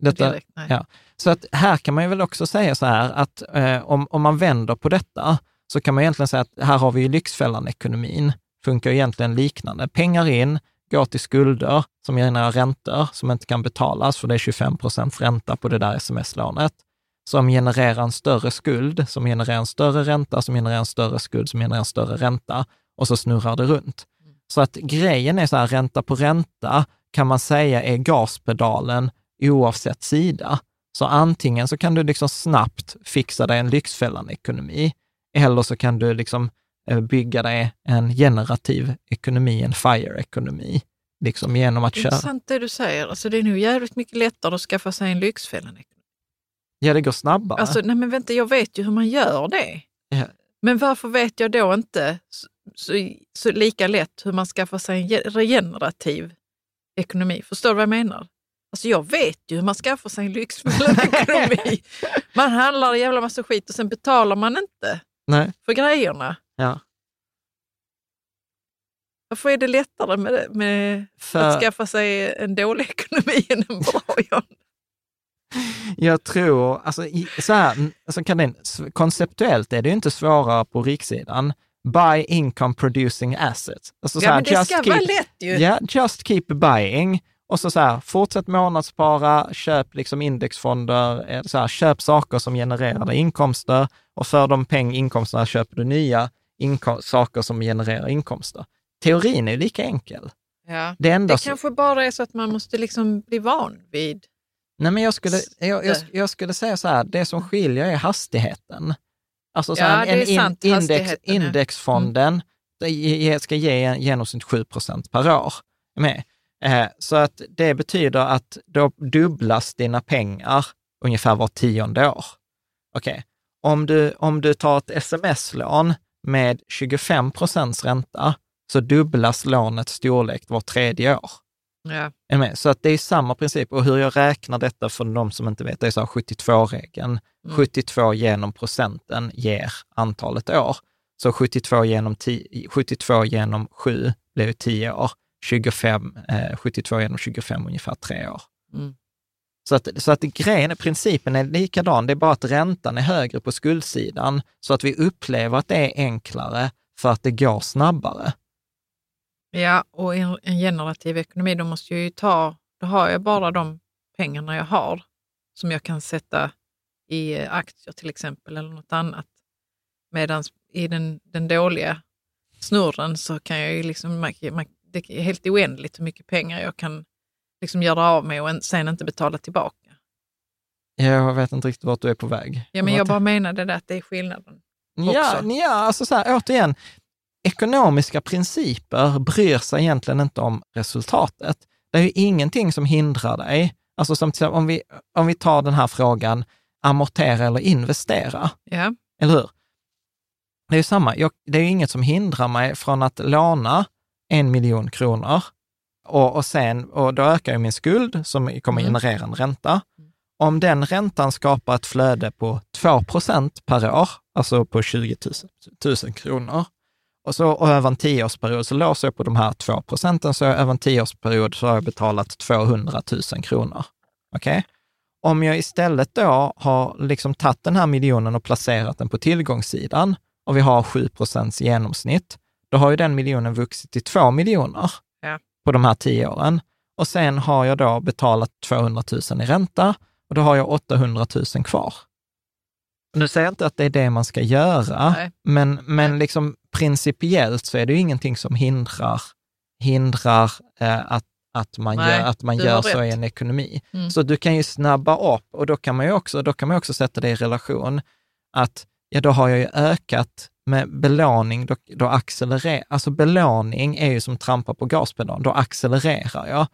S1: Detta,
S2: Direkt, nej.
S1: Ja. Så att här kan man ju väl också säga så här att eh, om, om man vänder på detta så kan man egentligen säga att här har vi ju Lyxfällan-ekonomin. Funkar egentligen liknande. Pengar in, går till skulder som genererar räntor som inte kan betalas, för det är 25 procents ränta på det där sms-lånet, som genererar en större skuld, som genererar en större ränta, som genererar en större skuld, som genererar en större ränta och så snurrar det runt. Så att grejen är så här, ränta på ränta kan man säga är gaspedalen oavsett sida. Så antingen så kan du liksom snabbt fixa dig en Lyxfällan-ekonomi, eller så kan du liksom eh, bygga dig en generativ ekonomi, en FIRE-ekonomi, liksom genom att köra.
S2: Intressant det du säger. Alltså, det är nog jävligt mycket lättare att skaffa sig en Lyxfällan-ekonomi.
S1: Ja, det går snabbare.
S2: Alltså, nej men vänta, jag vet ju hur man gör det.
S1: Ja.
S2: Men varför vet jag då inte så, så, så lika lätt hur man skaffar sig en ge- regenerativ ekonomi? Förstår du vad jag menar? Alltså jag vet ju hur man skaffar sig en lyxfull (laughs) ekonomi. Man handlar en jävla massa skit och sen betalar man inte
S1: Nej,
S2: för grejerna.
S1: ja.
S2: Varför är det lättare med, med
S1: För-
S2: att skaffa sig en dålig ekonomi än en bra? John?
S1: Jag tror, alltså, i, så här, alltså kan konceptuellt är det ju inte svårare på rikssidan. Buy income producing assets. Alltså, så
S2: Ja,
S1: här,
S2: men det ska vara lätt ju.
S1: Ja, just keep buying. Och så, så här, fortsätt månadsspara, köp liksom indexfonder, eh, så här, köp saker som genererar dig inkomster och för de peng inkomsterna köper du nya saker som genererar inkomster. Teorin är ju lika enkel.
S2: Ja.
S1: Det
S2: Det kanske bara är så att man måste liksom bli van vid.
S1: Nej, men jag skulle, jag, jag, jag skulle säga så här, det som skiljer är hastigheten. Alltså så här, en
S2: sant,
S1: index.
S2: Mm.
S1: indexfonden ge- ska ge en genomsnitt 7 procent per år. Med. Eh, så att det betyder att då dubblas dina pengar ungefär var tionde år. Okej, om, du, om du tar ett sms-lån med 25 procents ränta så dubblas lånets storlek var tredje år.
S2: Ja.
S1: Är med? Så att det är samma princip. Och hur jag räknar detta för de som inte vet, det är så här 72-regeln. 72 genom procenten ger antalet år. Så 72 genom, 10, 72 genom 7 blir ju 10 år. 25, eh, 72 genom 25 ungefär 3 år.
S2: Mm.
S1: Så att, så att grejen, principen är likadan, det är bara att räntan är högre på skuldsidan, så att vi upplever att det är enklare för att det går snabbare.
S2: Ja, och en, en generativ ekonomi, då måste jag ju ta, då har jag bara de pengarna jag har som jag kan sätta i aktier till exempel eller något annat. Medan i den, den dåliga snurren så kan jag ju liksom, man, man, det är helt oändligt hur mycket pengar jag kan liksom göra av med och en, sen inte betala tillbaka.
S1: Jag vet inte riktigt vart du är på väg.
S2: Ja, men jag bara menade det att det är skillnaden.
S1: Ja,
S2: också.
S1: ja alltså så här, återigen, ekonomiska principer bryr sig egentligen inte om resultatet. Det är ju ingenting som hindrar dig. Alltså som om vi, om vi tar den här frågan, amortera eller investera,
S2: Ja,
S1: eller hur? Det är ju samma, jag, det är ju inget som hindrar mig från att låna en miljon kronor och, och sen, och då ökar ju min skuld som kommer
S2: Mm.
S1: generera en ränta. Om den räntan skapar ett flöde på 2% per år, alltså på 20 000, 000 kronor, och, så, och över en tioårsperiod så låser jag på de här 2 procenten, så över en tioårsperiod så har jag betalat 200 000 kronor. Okej? Om jag istället då har liksom tagit den här miljonen och placerat den på tillgångssidan och vi har 7 procents genomsnitt, då har ju den miljonen vuxit till 2 miljoner
S2: Ja.
S1: på de här tio åren. Och sen har jag då betalat 200 000 i ränta och då har jag 800 000 kvar. Nu säger jag inte att det är det man ska göra,
S2: Nej.
S1: men, men liksom principiellt så är det ju ingenting som hindrar, hindrar eh, att, att man
S2: Nej,
S1: gör, att man gör så i
S2: rätt.
S1: en ekonomi.
S2: Mm.
S1: Så du kan ju snabba upp och då kan man ju också, då kan man också sätta det i relation att ja, då har jag ju ökat med belåning, då, då accelererar, alltså belåning är ju som trampa på gaspedalen, då accelererar jag.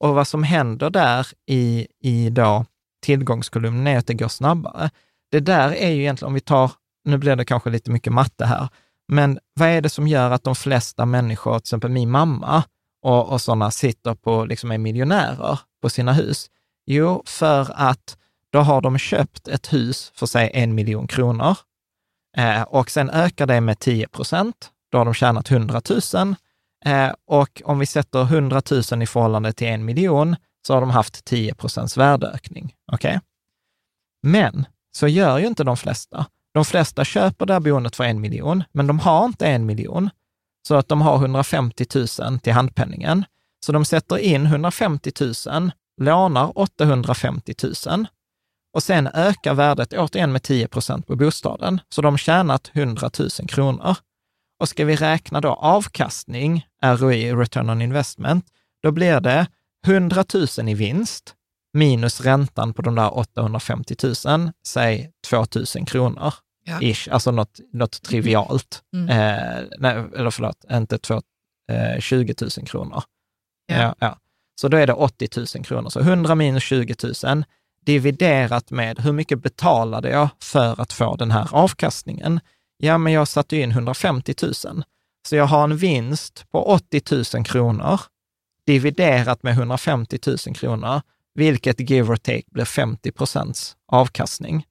S1: Och vad som händer där i, i då tillgångskolumnen är att det går snabbare. Det där är ju egentligen, om vi tar, nu blir det kanske lite mycket matte här, men vad är det som gör att de flesta människor, till exempel min mamma och, och sådana, sitter på, liksom är miljonärer på sina hus? Jo, för att då har de köpt ett hus för sig en miljon kronor eh, och sen ökar det med 10 procent. Då har de tjänat 100 000 eh, och om vi sätter 100 000 i förhållande till en miljon så har de haft 10 procents värdeökning. Okay? Men så gör ju inte de flesta. De flesta köper det här boendet för en miljon, men de har inte en miljon, så att de har 150 000 till handpenningen. Så de sätter in 150 000, lånar 850 000 och sen ökar värdet återigen med 10 procent på bostaden. Så de tjänat 100 000 kronor. Och ska vi räkna då avkastning, ROI, return on investment, då blir det 100 000 i vinst minus räntan på de där 850 000, säg 2 000 kronor. Ja. Ish, alltså något, något trivialt. Mm. Eh, nej, eller förlåt, inte två, eh, 20 000 kronor. Ja. Ja, ja. Så då är det 80 000 kronor. Så 100 minus 20 000 dividerat med hur mycket betalade jag för att få den här avkastningen? Ja, men jag satte in 150 000. Så jag har en vinst på 80 000 kronor dividerat med 150 000 kronor, vilket give or take blir 50 procents avkastning.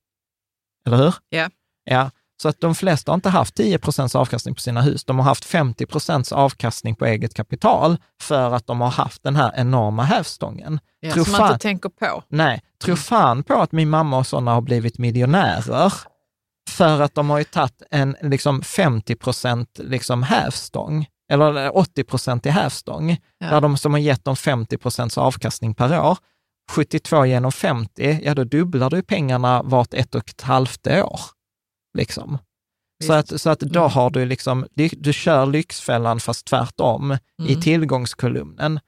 S1: Eller hur?
S2: Ja.
S1: Ja, så att de flesta har inte haft 10 procents avkastning på sina hus. De har haft 50 procents avkastning på eget kapital för att de har haft den här enorma hävstången.
S2: Ja, som man inte tänker på.
S1: Nej, tro mm. fan på att min mamma och sådana har blivit miljonärer för att de har ju tagit en liksom 50 procent liksom hävstång, eller 80 procent i hävstång, ja. där de som har gett dem 50 procents avkastning per år. 72 genom 50, ja då dubblar du pengarna vart ett och ett halvt år. Liksom. Så att, så att då mm. har du liksom, du, du kör Lyxfällan fast tvärtom mm. i tillgångskolumnen.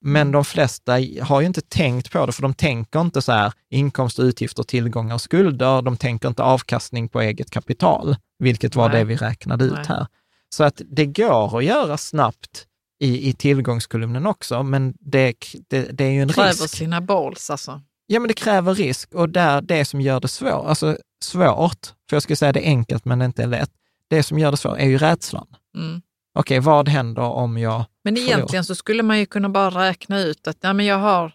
S1: Men mm. de flesta har ju inte tänkt på det, för de tänker inte så här inkomst, utgifter, tillgångar och skulder. De tänker inte avkastning på eget kapital, vilket var Nej. det vi räknade ut Nej. här. Så att det går att göra snabbt i, i tillgångskolumnen också, men det, det, det är ju en
S2: Kräver
S1: risk.
S2: Kräver sina balls alltså.
S1: Ja, men det kräver risk och där, det som gör det svårt, alltså svårt, för jag skulle säga det är enkelt men det inte är lätt, det som gör det svårt är ju rädslan. Mm. Okej, okay, vad händer om jag
S2: Men egentligen förlorar? så skulle man ju kunna bara räkna ut att ja, men jag, har,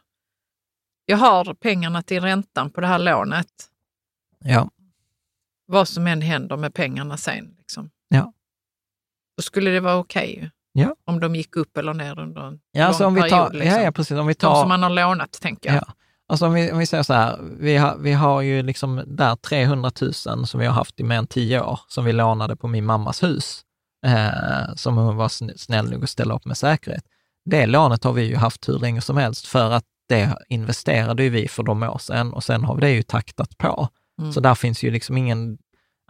S2: jag har pengarna till räntan på det här lånet.
S1: Ja.
S2: Vad som än händer med pengarna sen. Liksom.
S1: Ja.
S2: Då skulle det vara okej okay,
S1: ja.
S2: om de gick upp eller ner under en
S1: ja, lång alltså om vi tar, period. Liksom. Ja, ja, precis. Om vi tar,
S2: De som man har lånat, tänker jag. Ja.
S1: Alltså om vi, om vi säger så här, vi har, vi har ju liksom där 300 000 som vi har haft i mer än tio år, som vi lånade på min mammas hus, eh, som hon var snäll nog att ställa upp med säkerhet. Det lånet har vi ju haft hur länge som helst för att det investerade ju vi för de år sedan och sen har vi det ju taktat på. Mm. Så där finns ju liksom ingen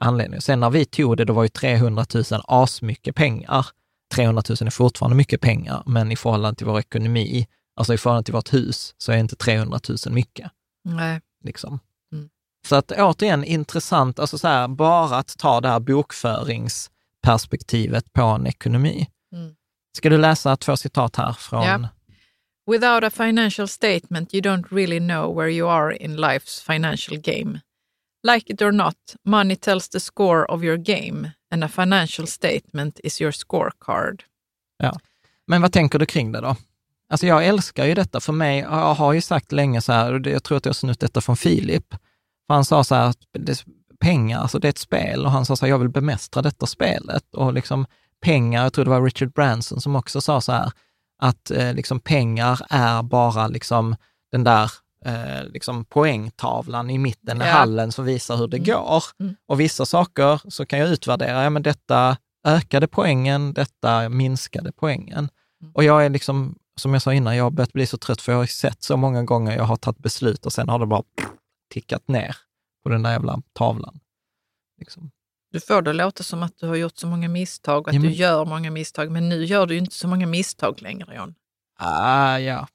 S1: anledning. Sen när vi tog det, då var ju 300 000 asmycket pengar. 300 000 är fortfarande mycket pengar, men i förhållande till vår ekonomi Alltså i förhållande till vårt hus så är inte 300 000 mycket.
S2: Nej.
S1: Liksom. Mm. Så att återigen intressant, alltså så här, bara att ta det här bokföringsperspektivet på en ekonomi. Mm. Ska du läsa två citat här från... Ja.
S2: Without a financial statement you don't really know where you are in life's financial game. Like it or not, money tells the score of your game and a financial statement is your scorecard.
S1: Ja. Men vad tänker du kring det då? Alltså jag älskar ju detta. För mig, jag har ju sagt länge så här, och jag tror att jag har snutt detta från Filip, för han sa så här, att det, pengar, alltså det är ett spel och han sa så här, jag vill bemästra detta spelet. Och liksom pengar, jag tror det var Richard Branson som också sa så här, att eh, liksom pengar är bara liksom den där eh, liksom poängtavlan i mitten i hallen som visar hur det mm. går. Mm. Och vissa saker så kan jag utvärdera, ja men detta ökade poängen, detta minskade poängen. Mm. Och jag är liksom som jag sa innan, jag har börjat bli så trött för jag har sett så många gånger jag har tagit beslut och sen har det bara tickat ner på den där jävla tavlan. Liksom.
S2: Du får det låta som att du har gjort så många misstag och att ja, men... du gör många misstag, men nu gör du ju inte så många misstag längre, John.
S1: Ah, ja,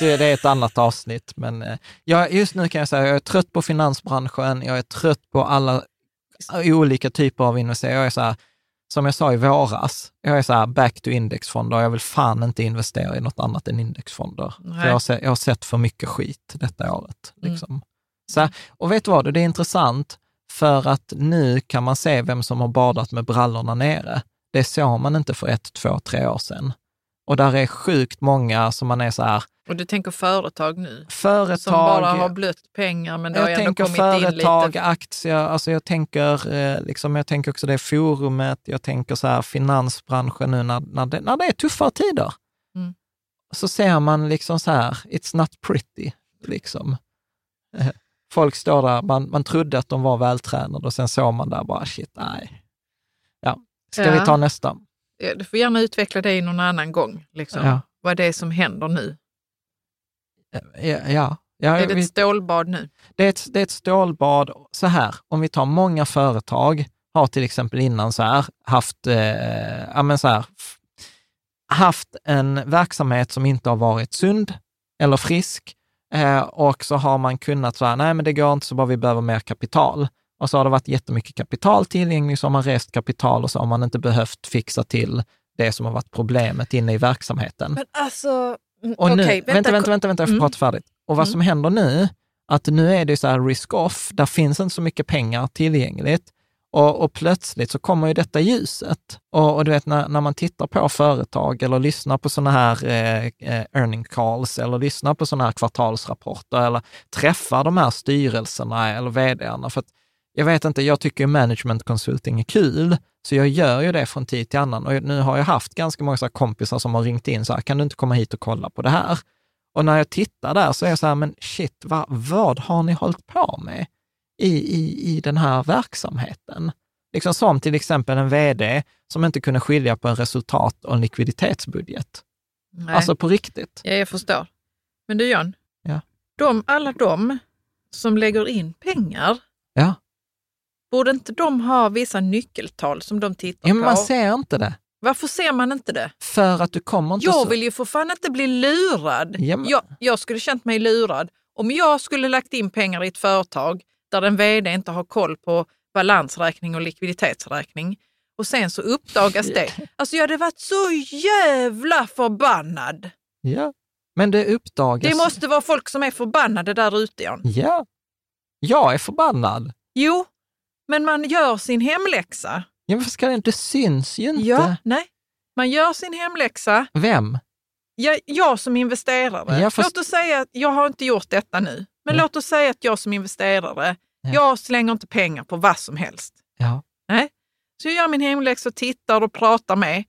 S1: det är ett annat avsnitt. Men eh, jag, just nu kan jag säga att jag är trött på finansbranschen, jag är trött på alla olika typer av investeringar. Jag är så här, som jag sa i våras, jag är så här back to indexfonder. Jag vill fan inte investera i något annat än indexfonder. För jag, har sett, jag har sett för mycket skit detta året. Mm. Liksom. Mm. Så, och vet du vad, det är intressant för att nu kan man se vem som har badat med brallorna nere. Det såg man inte för ett, två, tre år sedan. Och där är sjukt många som man är så här,
S2: och du tänker företag nu?
S1: Företag.
S2: Som bara har blött pengar men det har ändå kommit företag, in lite.
S1: aktier, alltså jag tänker, eh, liksom, jag tänker också det forumet, jag tänker så här finansbranschen nu när, när, det, när det är tuffare tider. Mm. så ser man liksom så här, it's not pretty, liksom. (laughs) Folk står där, man, man trodde att de var vältränade och sen såg man där bara, shit, nej. Ja, ska ja. vi ta nästa?
S2: Du får gärna utveckla det någon annan gång, liksom. Ja. Vad är det som händer nu?
S1: Ja, ja. ja
S2: är det ett stålbad nu?
S1: Det är ett, det är ett stålbad. Så här, om vi tar många företag, har till exempel innan så här, haft, eh, ja, men så här, haft en verksamhet som inte har varit sund eller frisk eh, och så har man kunnat säga, nej men det går inte så bara vi behöver mer kapital. Och så har det varit jättemycket kapital tillgängligt, så har man rest kapital och så har man inte behövt fixa till det som har varit problemet inne i verksamheten.
S2: Men alltså,
S1: mm, och nu, okay, vänta, vänta, vänta, vänta, vänta, jag får mm. prata färdigt. Och vad mm. som händer nu, att nu är det så här risk-off, där finns inte så mycket pengar tillgängligt. Och, och, plötsligt så kommer ju detta ljuset. Och, och du vet när, när, man tittar på företag eller lyssnar på sådana här eh, eh, earning calls eller lyssnar på sådana här kvartalsrapporter eller träffar de här styrelserna eller vdarna. För att jag vet inte, jag tycker management consulting är kul, så jag gör ju det från tid till annan. Och nu har jag haft ganska många så kompisar som har ringt in så här, kan du inte komma hit och kolla på det här? Och när jag tittar där så är jag så här, men shit, va, vad har ni hållit på med? i, i, i den här verksamheten. Liksom som till exempel en vd som inte kunde skilja på en resultat och en likviditetsbudget. Nej. Alltså på riktigt.
S2: Ja, jag förstår. Men du John,
S1: ja.
S2: de, alla de som lägger in pengar,
S1: ja.
S2: Borde inte de ha vissa nyckeltal som de tittar
S1: ja, men på? Man ser inte det.
S2: Varför ser man inte det?
S1: För att du kommer inte
S2: Jag
S1: så...
S2: vill ju för fan inte bli lurad.
S1: Ja, men...
S2: jag, jag skulle känt mig lurad. Om jag skulle lagt in pengar i ett företag där en vd inte har koll på balansräkning och likviditetsräkning. Och sen så uppdagas det. (laughs) Alltså jag hade varit så jävla förbannad.
S1: Ja, men det uppdagas.
S2: Det måste vara folk som är förbannade där ute, Jan.
S1: Ja, jag är förbannad.
S2: Jo, men man gör sin hemläxa.
S1: Ja, men ska det, det syns ju inte.
S2: Ja, nej. Man gör sin hemläxa.
S1: Vem?
S2: Ja, jag som investerare. Ja, fast... Låt oss säga att jag har inte gjort detta nu. Men mm. låt oss säga att jag som investerare, ja. jag slänger inte pengar på vad som helst.
S1: Ja.
S2: Nej? Så jag gör min hemläxa och tittar och pratar med.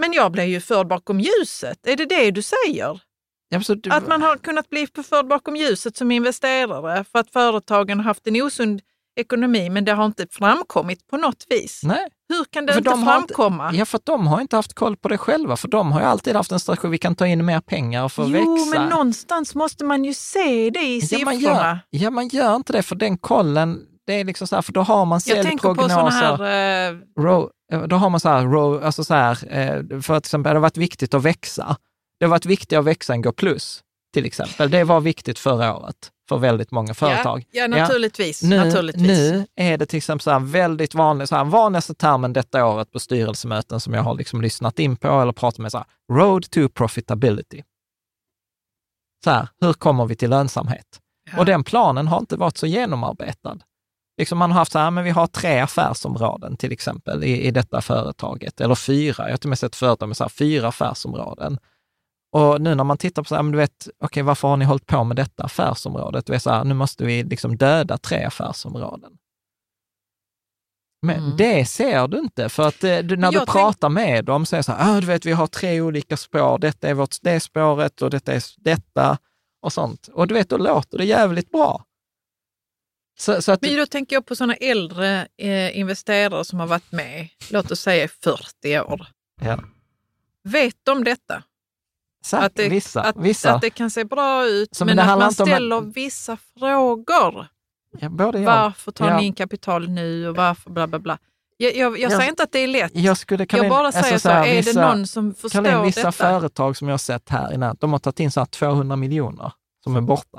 S2: Men jag blir ju förd bakom ljuset. Är det det du säger?
S1: Ja, du...
S2: Att man har kunnat bli förd bakom ljuset som investerare för att företagen har haft en osund ekonomi, men det har inte framkommit på något vis.
S1: Nej.
S2: Hur kan det för inte de framkomma?
S1: Inte, ja, för att de har inte haft koll på det själva, för de har ju alltid haft en strategi, vi kan ta in mer pengar för att
S2: jo,
S1: växa.
S2: Jo, men någonstans måste man ju se det i siffrorna.
S1: Ja, man gör, ja, man gör inte det, för den kollen, det är liksom så här, för då har man säljprognoser. Uh... Row, då har man så här, row, alltså så här, eh, för att exempel, det har varit viktigt att växa. Det har varit viktigare att växa än gå plus, till exempel. Det var viktigt förra året för väldigt många företag.
S2: Ja, ja naturligtvis.
S1: Ja. Nu,
S2: naturligtvis.
S1: nu är det till exempel så här väldigt vanligt, så här, vanligaste termen detta året på styrelsemöten som jag har liksom lyssnat in på eller pratat med, så här, road to profitability. Så här, hur kommer vi till lönsamhet? Ja. Och den planen har inte varit så genomarbetad. Liksom man har haft så här, men vi har tre affärsområden till exempel i, i detta företaget, eller fyra. Jag har till och med sett företag med så här, fyra affärsområden. Och nu när man tittar på så här, men du vet, okej, okay, varför har ni hållit på med detta affärsområdet? Du vet, så här, nu måste vi liksom döda tre affärsområden. Men mm. det ser du inte, för att eh, du, när du pratar med dem så är det så här, ah, du vet, vi har tre olika spår, detta är vårt, det spåret och detta är detta och sånt. Och du vet, då låter det jävligt bra.
S2: Så, så att, Men då tänker jag på sådana äldre eh, investerare som har varit med, låt oss säga 40 år.
S1: Ja.
S2: Vet de detta?
S1: Exakt, att det, vissa,
S2: att,
S1: vissa.
S2: Att det kan se bra ut, så, men, men att man ställer om... vissa frågor.
S1: Ja,
S2: varför tar ja. ni in kapital nu och varför bla bla bla. Jag, jag, jag, säger inte att det är lätt.
S1: Jag, skulle,
S2: jag bara säger alltså, så, här, är vissa, det någon som förstår Karin,
S1: vissa
S2: detta?
S1: företag som jag har sett här innan, de har tagit in så 200 miljoner som är borta.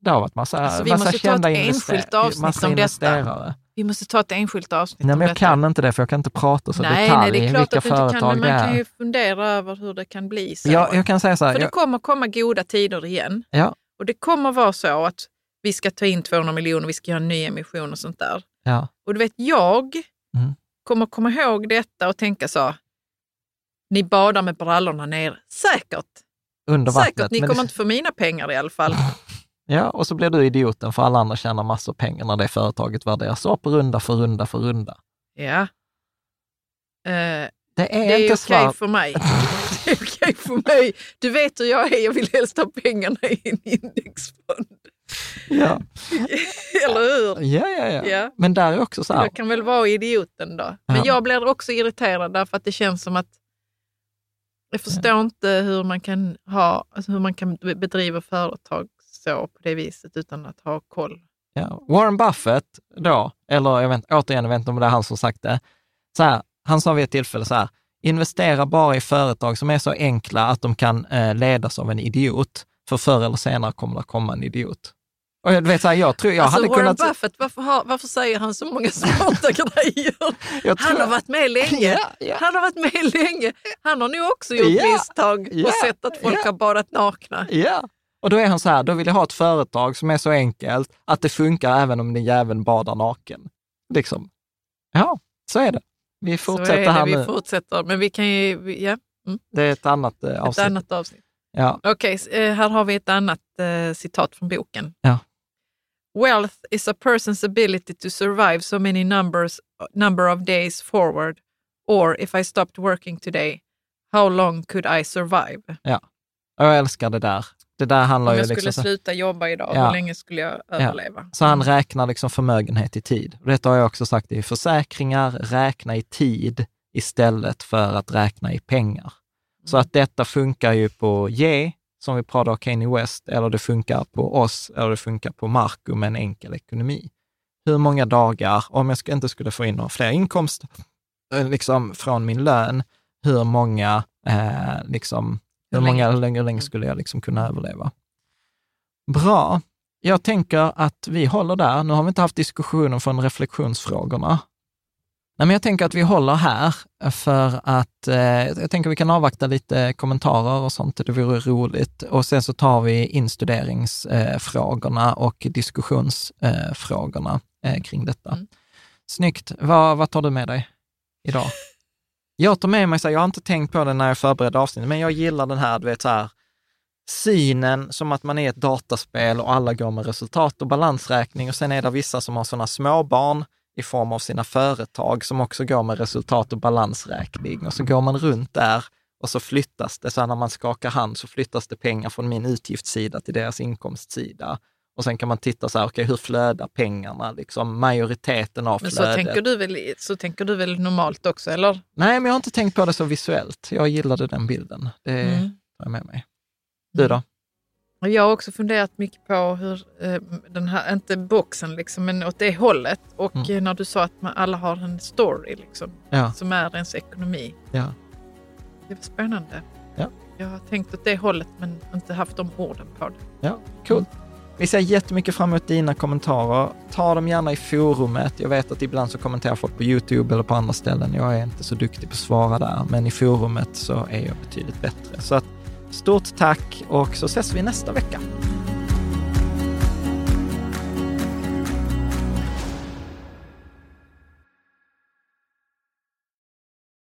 S1: Det har varit massa, alltså,
S2: vi
S1: massa
S2: måste
S1: kända
S2: ta ett enskilt avsnitt om detta. Vi måste ta ett enskilt avsnitt
S1: Nej, men jag kan inte det, för jag kan inte prata så nej, detalj nej, det är klart vilka att företag kan,
S2: det är. Man kan ju fundera över hur det kan bli. Så.
S1: Ja, jag kan säga så här,
S2: för
S1: jag...
S2: det kommer komma goda tider igen.
S1: Ja.
S2: Och det kommer vara så att vi ska ta in 200 miljoner, vi ska göra en ny emission och sånt där.
S1: Ja.
S2: Och du vet, jag mm. kommer komma ihåg detta och tänka så, ni badar med brallorna ner. Säkert!
S1: Under vattnet.
S2: Säkert, ni kommer det... inte få mina pengar i alla fall. (laughs)
S1: Ja, och så blir du idioten för alla andra tjänar massor pengar när det företaget värderas upp runda för runda för runda.
S2: Ja. Uh,
S1: det är,
S2: det är okej okay för mig. (laughs) är okej för mig. Du vet hur jag är, jag vill helst ha pengarna i en indexfond.
S1: Ja. (laughs)
S2: Eller hur?
S1: Ja, ja, ja, ja. Men där är också så här.
S2: Jag kan väl vara idioten då. Men ja. jag blir också irriterad därför att det känns som att jag förstår ja. inte hur man kan ha, alltså hur man kan bedriva företag så på det viset utan att ha koll.
S1: Ja. Warren Buffett då, eller jag vet, återigen, jag vet inte om det är han som sagt det, så här, han sa vid ett tillfälle så här, investera bara i företag som är så enkla att de kan eh, ledas av en idiot, för förr eller senare kommer det komma en idiot. Och jag, vet, så här, jag tror jag alltså, hade
S2: Warren
S1: kunnat...
S2: Buffett, varför, har, varför säger han så många smarta (laughs) grejer? Tror... Han har varit med länge. Ja, ja. Han har varit med länge. Han har nog också gjort ja, misstag och sett att folk har badat nakna.
S1: Ja, och då är han så här, då vill jag ha ett företag som är så enkelt att det funkar även om den jäveln badar naken. Liksom. Ja, så är det. Vi fortsätter det, här
S2: vi
S1: nu.
S2: fortsätter, men vi kan ju, ja.
S1: Mm. Det är ett annat eh, avsnitt.
S2: Ett annat avsnitt.
S1: Ja.
S2: Okej, okay, eh, här har vi ett annat eh, citat från boken.
S1: Ja.
S2: Wealth is a person's ability to survive so many numbers, number of days forward. Or if I stopped working today, how long could I survive?
S1: Ja, jag älskar det där. Det där handlar
S2: Om jag
S1: ju
S2: skulle
S1: liksom,
S2: sluta jobba idag, ja. hur länge skulle jag överleva?
S1: Så han räknar liksom förmögenhet i tid. Och detta har jag också sagt i försäkringar, räkna i tid istället för att räkna i pengar. Mm. Så att detta funkar ju på ge, som vi pratade om Kanye West, eller det funkar på oss, eller det funkar på Marco med en enkel ekonomi. Hur många dagar, om jag inte skulle få in några fler inkomster eh, liksom från min lön, hur många, eh, liksom, hur, många, hur länge, skulle jag liksom kunna överleva? Bra. Jag tänker att vi håller där. Nu har vi inte haft diskussionen från reflektionsfrågorna, Nej, men jag tänker att vi håller här för att eh, jag tänker att vi kan avvakta lite kommentarer och sånt. Det vore roligt. Och sen så tar vi instuderingsfrågorna eh, och diskussionsfrågorna eh, kring detta. Mm. Snyggt. Vad, vad tar du med dig idag? Jag tar med mig, så här, jag har inte tänkt på det när jag förberedde avsnittet, men jag gillar den här, du vet så här, synen som att man är ett dataspel och alla går med resultat och balansräkning och sen är det vissa som har sådana småbarn i form av sina företag som också går med resultat och balansräkning. Och så går man runt där och så flyttas det, så när man skakar hand så flyttas det pengar från min utgiftssida till deras inkomstsida. Och sen kan man titta så här, okej, okay, hur flödar pengarna? Liksom majoriteten av flödet.
S2: Men så tänker, du väl, så tänker du väl normalt också, eller?
S1: Nej, men jag har inte tänkt på det så visuellt. Jag gillade den bilden. Det mm. tar jag med mig. Du då?
S2: Jag har också funderat mycket på hur eh, den här, inte boxen liksom, men åt det hållet. Och mm. Eh, när du sa att man, alla har en story liksom, ja. som är ens ekonomi.
S1: Ja.
S2: Det var spännande.
S1: Ja.
S2: Jag har tänkt åt det hållet men inte haft de orden på det.
S1: Ja, cool. Vi ser jättemycket fram emot dina kommentarer. Ta dem gärna i forumet. Jag vet att ibland så kommenterar folk på YouTube eller på andra ställen. Jag är inte så duktig på att svara där, men i forumet så är jag betydligt bättre. Så att Stort tack och så ses vi nästa vecka.